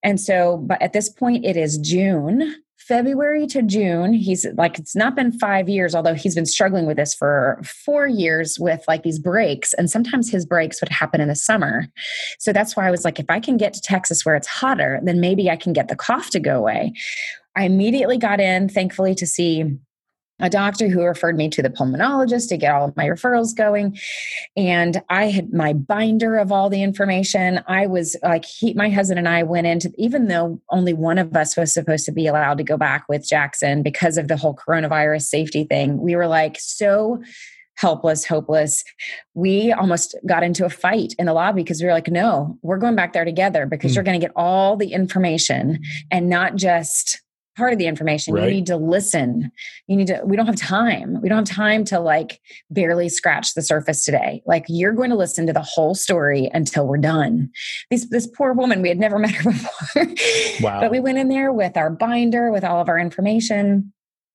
And so, but at this point, it is June. February to June, he's like, it's not been five years, although he's been struggling with this for four years with like these breaks. And sometimes his breaks would happen in the summer. So that's why I was like, if I can get to Texas where it's hotter, then maybe I can get the cough to go away. I immediately got in, thankfully, to see a doctor who referred me to the pulmonologist to get all of my referrals going. And I had my binder of all the information. I was like, he, my husband and I went into, even though only one of us was supposed to be allowed to go back with Jackson because of the whole coronavirus safety thing, we were like so helpless, hopeless. We almost got into a fight in the lobby because we were like, no, we're going back there together because mm. you're going to get all the information and not just part of the information. Right. You need to listen. You need to, we don't have time. We don't have time to like barely scratch the surface today. Like you're going to listen to the whole story until we're done. This, this poor woman, we had never met her before. Wow. but we went in there with our binder, with all of our information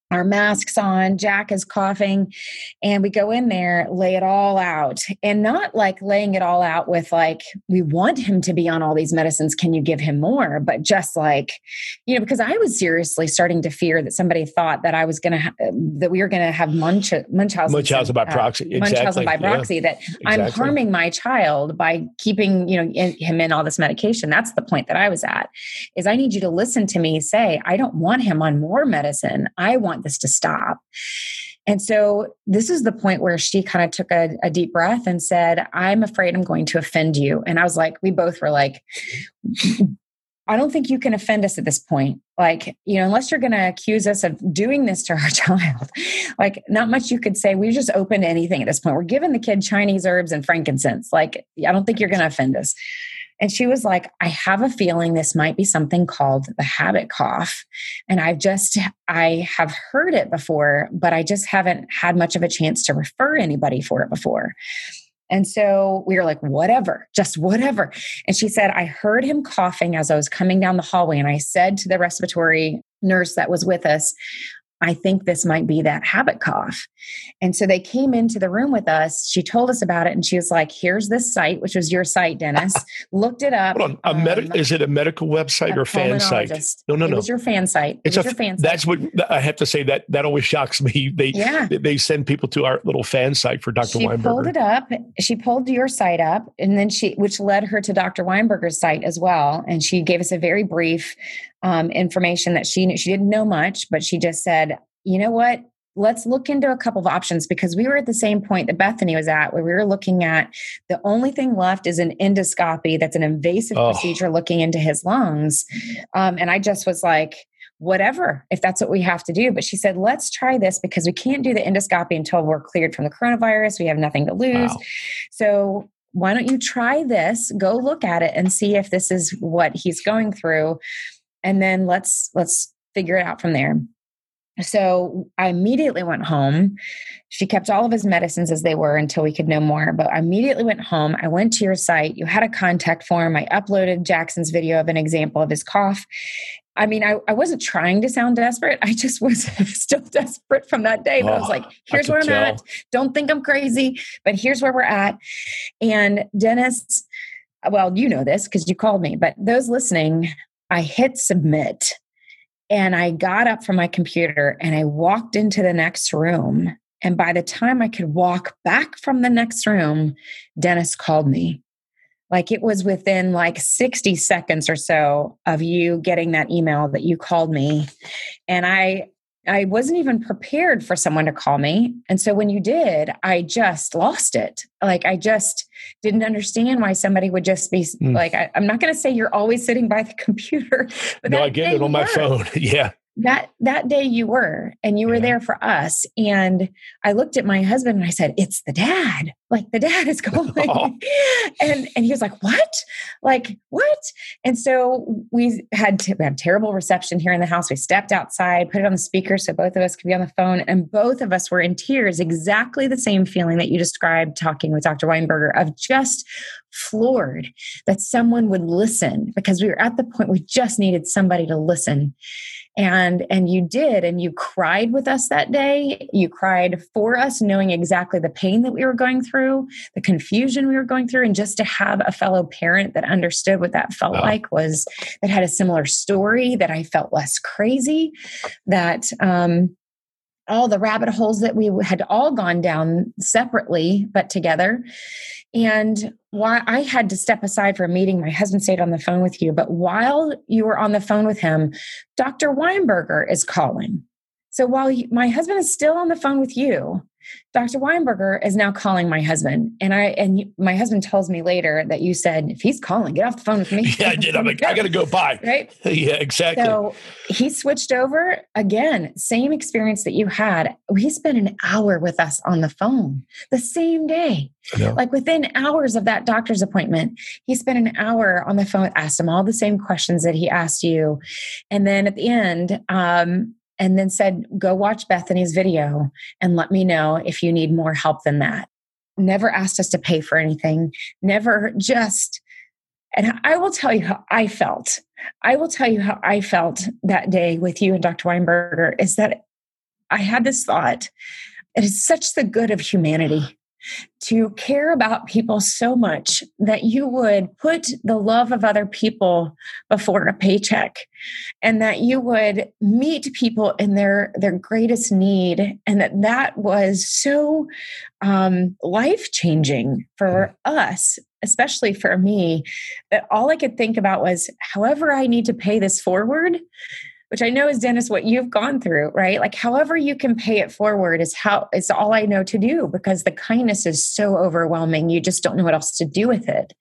our masks on, Jack is coughing, and we go in there, lay it all out, and not like laying it all out with like, we want him to be on all these medicines. Can you give him more? But just like, you know, because I was seriously starting to fear that somebody thought that I was going to, ha- that we were going to have Munch- Munchausen. Munchausen by uh, proxy. Uh, exactly. Munchausen by proxy, yeah. that exactly. I'm harming my child by keeping, you know, in, him in all this medication. That's the point that I was at, is I need you to listen to me say, I don't want him on more medicine. I want want this to stop. And so this is the point where she kind of took a, a, deep breath and said, I'm afraid I'm going to offend you. And I was like, we both were like, I don't think you can offend us at this point. Like, you know, unless you're going to accuse us of doing this to our child, like, not much you could say. We're just open to anything at this point. We're giving the kid Chinese herbs and frankincense. Like, I don't think you're going to offend us. And she was like, I have a feeling this might be something called the habit cough. And I've just, I have heard it before, but I just haven't had much of a chance to refer anybody for it before. And so we were like, whatever, just whatever. And she said, I heard him coughing as I was coming down the hallway. And I said to the respiratory nurse that was with us, I think this might be that habit cough. And so they came into the room with us. She told us about it and she was like, here's this site, which was your site, Dennis. Looked it up. Hold on. A med- um, is it a medical website or fan site? No, no, no. It was your fan site. It it's a, your fan site. That's what I have to say that that always shocks me. They yeah. they send people to our little fan site for Dr. Weinberger. She Weinberger. pulled it up. She pulled your site up and then she which led her to Dr. Weinberger's site as well. And she gave us a very brief um, information that she knew. She didn't know much, but she just said, you know what? Let's look into a couple of options because we were at the same point that Bethany was at, where we were looking at the only thing left is an endoscopy that's an invasive oh. procedure looking into his lungs. Um, and I just was like, whatever, if that's what we have to do. But she said, let's try this because we can't do the endoscopy until we're cleared from the coronavirus. We have nothing to lose. Wow. So why don't you try this? Go look at it and see if this is what he's going through. And then let's let's figure it out from there. so I immediately went home. She kept all of his medicines as they were until we could know more. But I immediately went home. I went to your site. You had a contact form. I uploaded Jackson's video of an example of his cough. I mean, I, I wasn't trying to sound desperate. I just was still desperate from that day. But oh, I was like, here's where I'm tell. at. Don't think I'm crazy, but here's where we're at. And Dennis, well, you know this because you called me, but those listening, I hit submit and I got up from my computer and I walked into the next room. And by the time I could walk back from the next room, Dennis called me. Like it was within like 60 seconds or so of you getting that email that you called me. And I I wasn't even prepared for someone to call me. And so when you did, I just lost it. Like I just didn't understand why somebody would just be mm. like, I, am not going to say you're always sitting by the computer, but no, I get it on my phone. yeah that that day you were and you were yeah. there for us and i looked at my husband and i said it's the dad. Like the dad is calling oh. and and he was like what? Like what? And so we had to, we had terrible reception here in the house. We stepped outside put it on the speaker so both of us could be on the phone and both of us were in tears exactly the same feeling that you described talking with dr weinberger of just floored that someone would listen because we were at the point we just needed somebody to listen and and you did and you cried with us that day. You cried for us knowing exactly the pain that we were going through the confusion we were going through. And just to have a fellow parent that understood what that felt wow. like was that had a similar story that i felt less crazy that um all the rabbit holes that we had all gone down separately but together. And why I had to step aside for a meeting, my husband stayed on the phone with you. But while you were on the phone with him, Dr. Weinberger is calling. So while my husband is still on the phone with you, Dr. Weinberger is now calling my husband, and I and my husband tells me later that you said if he's calling, get off the phone with me. Yeah, I did. I'm like, I got to go by. Right. yeah, exactly. So he switched over again. Same experience that you had. He spent an hour with us on the phone the same day. Like within hours of that doctor's appointment, he spent an hour on the phone, asked him all the same questions that he asked you, and then at the end, um, and then said, Go watch Bethany's video and let me know if you need more help than that. Never asked us to pay for anything, never just. And I will tell you how I felt. I will tell you how I felt that day with you and Dr. Weinberger is that I had this thought it is such the good of humanity to care about people so much that you would put the love of other people before a paycheck and that you would meet people in their their greatest need and that that was so um, life changing for us especially for me that all i could think about was however i need to pay this forward which I know is Dennis what you've gone through, right? Like however you can pay it forward is how it's all I know to do because the kindness is so overwhelming. You just don't know what else to do with it.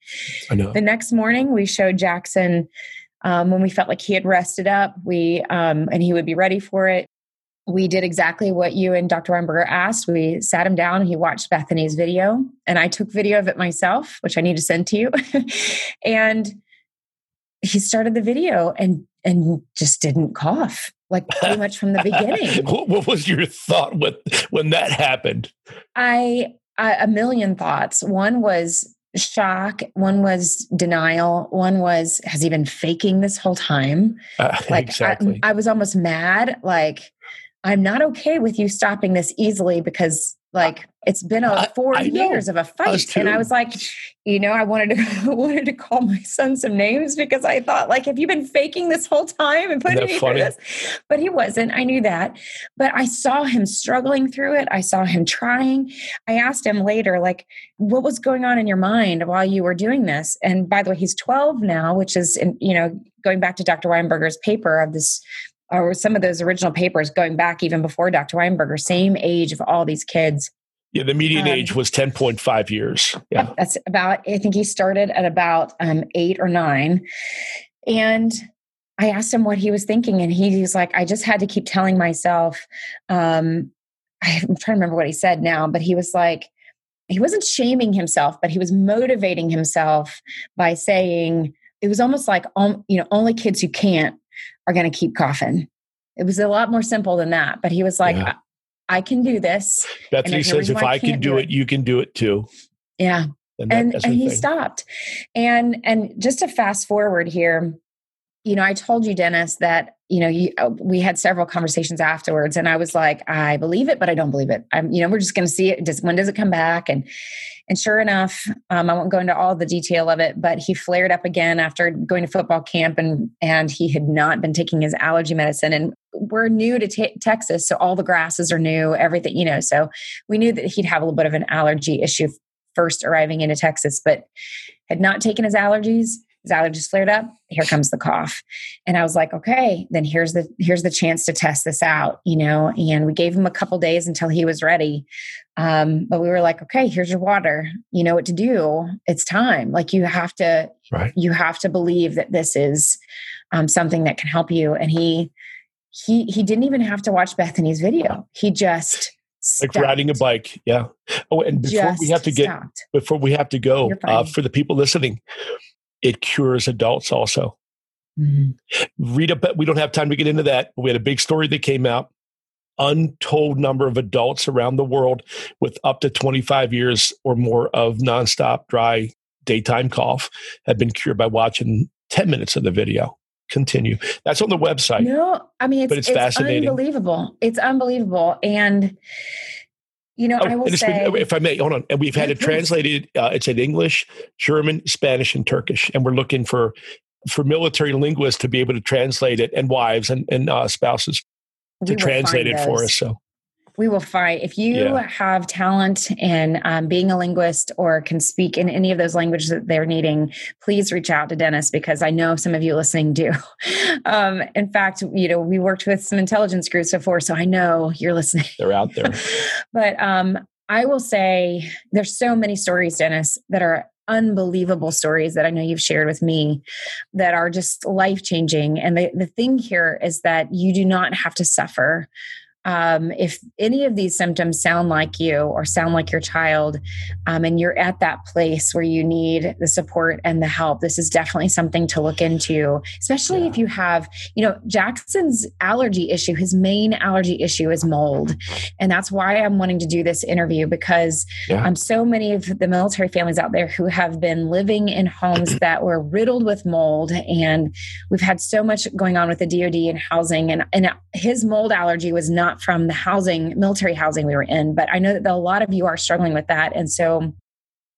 I know. The next morning we showed Jackson um, when we felt like he had rested up, we um, and he would be ready for it. We did exactly what you and Dr. Weinberger asked. We sat him down. He watched Bethany's video, and I took video of it myself, which I need to send to you. and he started the video and and just didn't cough like pretty much from the beginning. what was your thought when when that happened? I, I a million thoughts. One was shock. One was denial. One was has he been faking this whole time? Uh, like exactly. I, I was almost mad. Like I'm not okay with you stopping this easily because like it's been a four I, I years of a fight and i was like you know i wanted to wanted to call my son some names because i thought like have you been faking this whole time and putting me through this? But he wasn't. I knew that. But i saw him struggling through it. I saw him trying. I asked him later like what was going on in your mind while you were doing this? And by the way he's 12 now which is in, you know going back to dr weinberger's paper of this or some of those original papers going back even before Dr. Weinberger, same age of all these kids. Yeah, the median um, age was 10.5 years. Yeah. That's about, I think he started at about um, eight or nine. And I asked him what he was thinking, and he was like, I just had to keep telling myself, um, I'm trying to remember what he said now, but he was like, he wasn't shaming himself, but he was motivating himself by saying, it was almost like, um, you know, only kids who can't are going to keep coughing It was a lot more simple than that. But he was like, yeah. I, I, can do this. Bethany says, if I can do it, it, you can do it too. Yeah. And, and, and he thing. stopped. And and just to fast forward here, you know, I told you, Dennis, that you know, you, uh, we had several conversations afterwards, and I was like, I believe it, but I don't believe it. I'm, you know, we're just going to see it. Does when does it come back? And and sure enough, um, I won't go into all the detail of it, but he flared up again after going to football camp, and and he had not been taking his allergy medicine. And we're new to Texas, so all the grasses are new, everything, you know. So we knew that he'd have a little bit of an allergy issue first arriving into Texas, but had not taken his allergies his allergies flared up. Here comes the cough. And i was like okay then here's the here's the chance to test this out you know? And we gave him a couple days until he was ready. Um, but we were like okay here's your water. You know what to do? It's time. Like you have to right. you have to believe that this is um, something that can help you. And he he he didn't even have to watch bethany's video. He just like riding a bike. Yeah. Oh and before just we have to get stopped. before we have to go uh, for the people listening it cures adults also. Mm-hmm. Read up. We don't have time to get into that. We had a big story that came out. Untold number of adults around the world with up to 25 years or more of nonstop dry daytime cough have been cured by watching 10 minutes of the video. Continue. That's on the website. No, I mean, it's, but it's, it's fascinating. unbelievable. It's unbelievable. And you know, oh, I will say, been, if I may, hold on. And we've had it translated. Uh, it's in English, German, Spanish, and Turkish, and we're looking for for military linguists to be able to translate it, and wives and and uh, spouses to translate it those. for us. So we will fight. If you yeah. have talent in um, being a linguist or can speak in any of those languages that they're needing, please reach out to Dennis because I know some of you listening do. Um, in fact, you know, we worked with some intelligence groups before, so I know you're listening. They're out there. but um, I will say there's so many stories, Dennis, that are unbelievable stories that I know you've shared with me that are just life changing. And the, the thing here is that you do not have to suffer um, if any of these symptoms sound like you or sound like your child, um, and you're at that place where you need the support and the help, this is definitely something to look into, especially yeah. if you have, you know, Jackson's allergy issue, his main allergy issue is mold. And that's why I'm wanting to do this interview because yeah. um, so many of the military families out there who have been living in homes that were riddled with mold. And we've had so much going on with the DoD and housing. And, and his mold allergy was not from the housing, military housing we were in, but I know that a lot of you are struggling with that. And so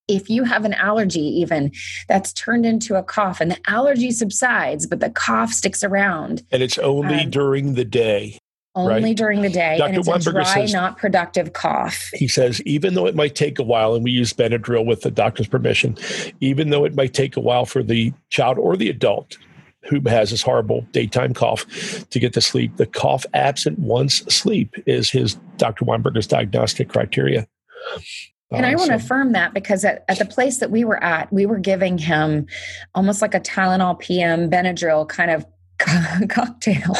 if you have an allergy, even that's turned into a cough and the allergy subsides, but the cough sticks around. And it's only um, during the day. Only right? during the day. Dr. And it's Weinberger a dry, says, not productive cough. He says, even though it might take a while, and we use Benadryl with the doctor's permission, even though it might take a while for the child or the adult who has this horrible daytime cough to get to sleep. The cough absent once sleep is his Dr. Weinberger's diagnostic criteria. And uh, I want so. to affirm that because at, at the place that we were at, we were giving him almost like a Tylenol PM Benadryl kind of cocktail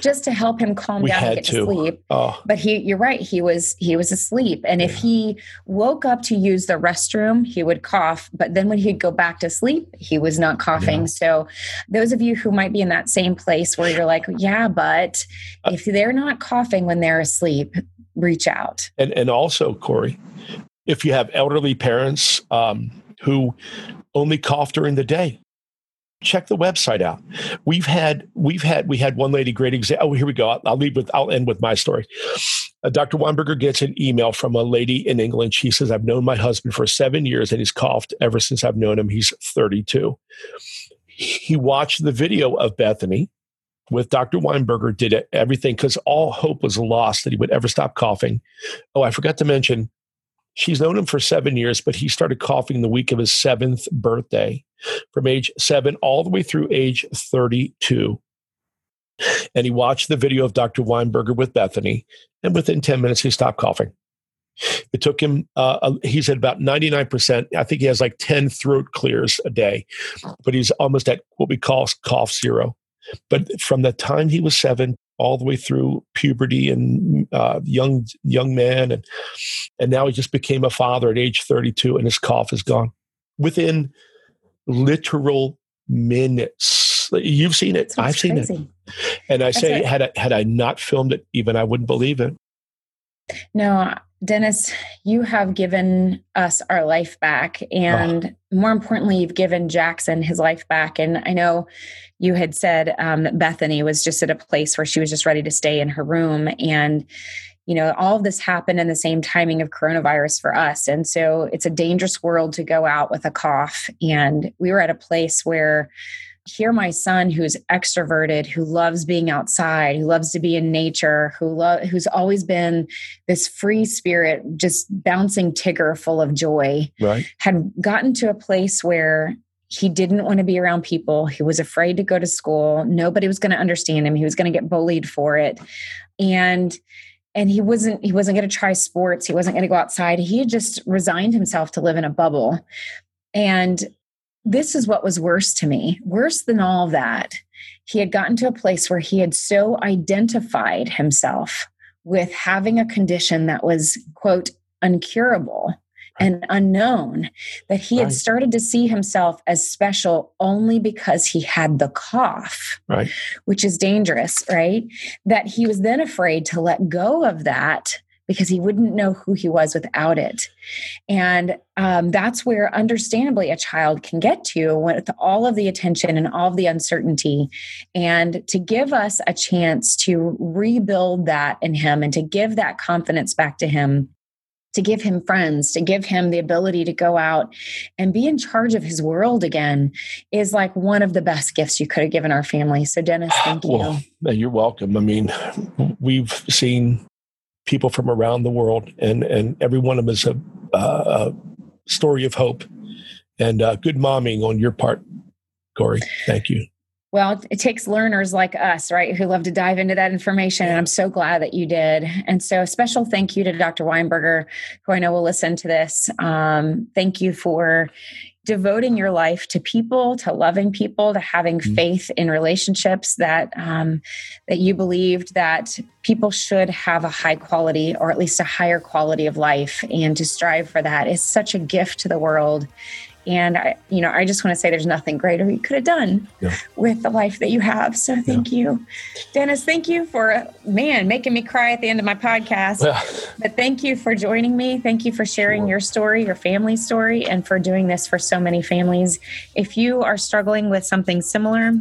just to help him calm we down and get to, to sleep. Oh. But he you're right, he was he was asleep. And yeah. if he woke up to use the restroom, he would cough, but then when he'd go back to sleep, he was not coughing. Yeah. So those of you who might be in that same place where you're like, yeah, but uh, if they're not coughing when they're asleep, reach out. And and also, Corie, if you have elderly parents um, who only cough during the day, check the website out. We've had we've had we had one lady great example. Oh, here we go. I'll, I'll leave with I'll end with my story. Uh, Dr. Weinberger gets an email from a lady in England. She says, "I've known my husband for seven years, and he's coughed ever since I've known him. He's 32." He watched the video of Bethany with Dr. Weinberger, did everything because all hope was lost that he would ever stop coughing. Oh, I forgot to mention She's known him for seven years, but he started coughing the week of his seventh birthday from age seven all the way through age 32. And he watched the video of Dr. Weinberger with Bethany, and within 10 minutes, he stopped coughing. It took him, uh, he's at about 99%. I think he has like 10 throat clears a day, but he's almost at what we call cough zero. But from the time he was seven all the way through puberty and uh, young young man, and and now he just became a father at age 32, and his cough is gone within literal minutes. You've seen it. I've seen crazy. it. And I That's say, had I, had I not filmed it, even I wouldn't believe it. No, Dennis, you have given us our life back. And oh. more importantly, you've given Jackson his life back. And I know you had said um, that Bethany was just at a place where she was just ready to stay in her room. And, you know, all of this happened in the same timing of coronavirus for us. And so it's a dangerous world to go out with a cough. And we were at a place where, here my son who's extroverted who loves being outside who loves to be in nature who lo- who's always been this free spirit just bouncing tigger full of joy right. had gotten to a place where he didn't want to be around people he was afraid to go to school nobody was going to understand him he was going to get bullied for it and and he wasn't he wasn't going to try sports. He wasn't going to go outside. He had just resigned himself to live in a bubble. And this is what was worse to me worse than all that he had gotten to a place where he had so identified himself with having a condition that was quote uncurable and unknown that he right. had started to see himself as special only because he had the cough right which is dangerous right that he was then afraid to let go of that because he wouldn't know who he was without it. And um, that's where, understandably, a child can get to with all of the attention and all of the uncertainty. And to give us a chance to rebuild that in him and to give that confidence back to him to give him friends, to give him the ability to go out and be in charge of his world again is like one of the best gifts you could have given our family. So, Dennis, thank you. Well, you're welcome. I mean, we've seen people from around the world, and and every one of them is a, a story of hope and uh, good momming on your part, Corie. Thank you. Well, it takes learners like us, right, who love to dive into that information. And I'm so glad that you did. And so, a special thank you to Dr. Weinberger, who I know will listen to this. Um, thank you for devoting your life to people to loving people to having mm-hmm. faith in relationships that um, that you believed that people should have a high quality or at least a higher quality of life and to strive for that is such a gift to the world and I, you know, I just want to say there's nothing greater you could have done yeah. with the life that you have. So thank yeah. you, Dennis. Thank you for man making me cry at the end of my podcast. Yeah. But thank you for joining me. Thank you for sharing sure. your story, your family story, and for doing this for so many families. If you are struggling with something similar,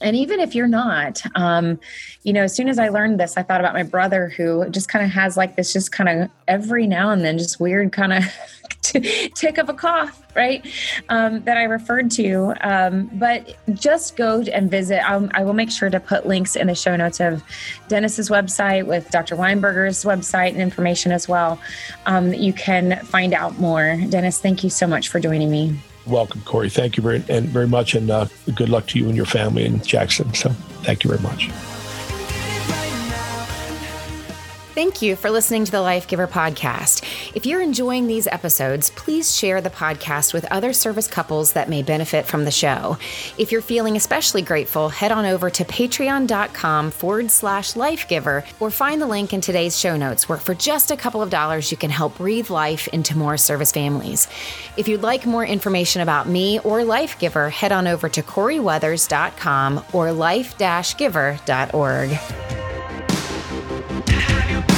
and even if you're not um, you know as soon as i learned this i thought about my brother who just kind of has like this just kind of every now and then just weird kind of tick of a cough right um, that i referred to um, but just go and visit I'll, I will make sure to put links in the show notes of dennis's website with dr weinberger's website and information as well um, you can find out more dennis thank you so much for joining me welcome, Corie. Thank you very and very much, and uh, good luck to you and your family in Jackson. So, thank you very much. Thank you for listening to the Life Giver podcast. If you're enjoying these episodes, please share the podcast with other service couples that may benefit from the show. If you're feeling especially grateful, head on over to patreon.com forward slash lifegiver or find the link in today's show notes where for just a couple of dollars you can help breathe life into more service families. If you'd like more information about me or Life Giver, head on over to CorieWeathers.com or life-giver.org you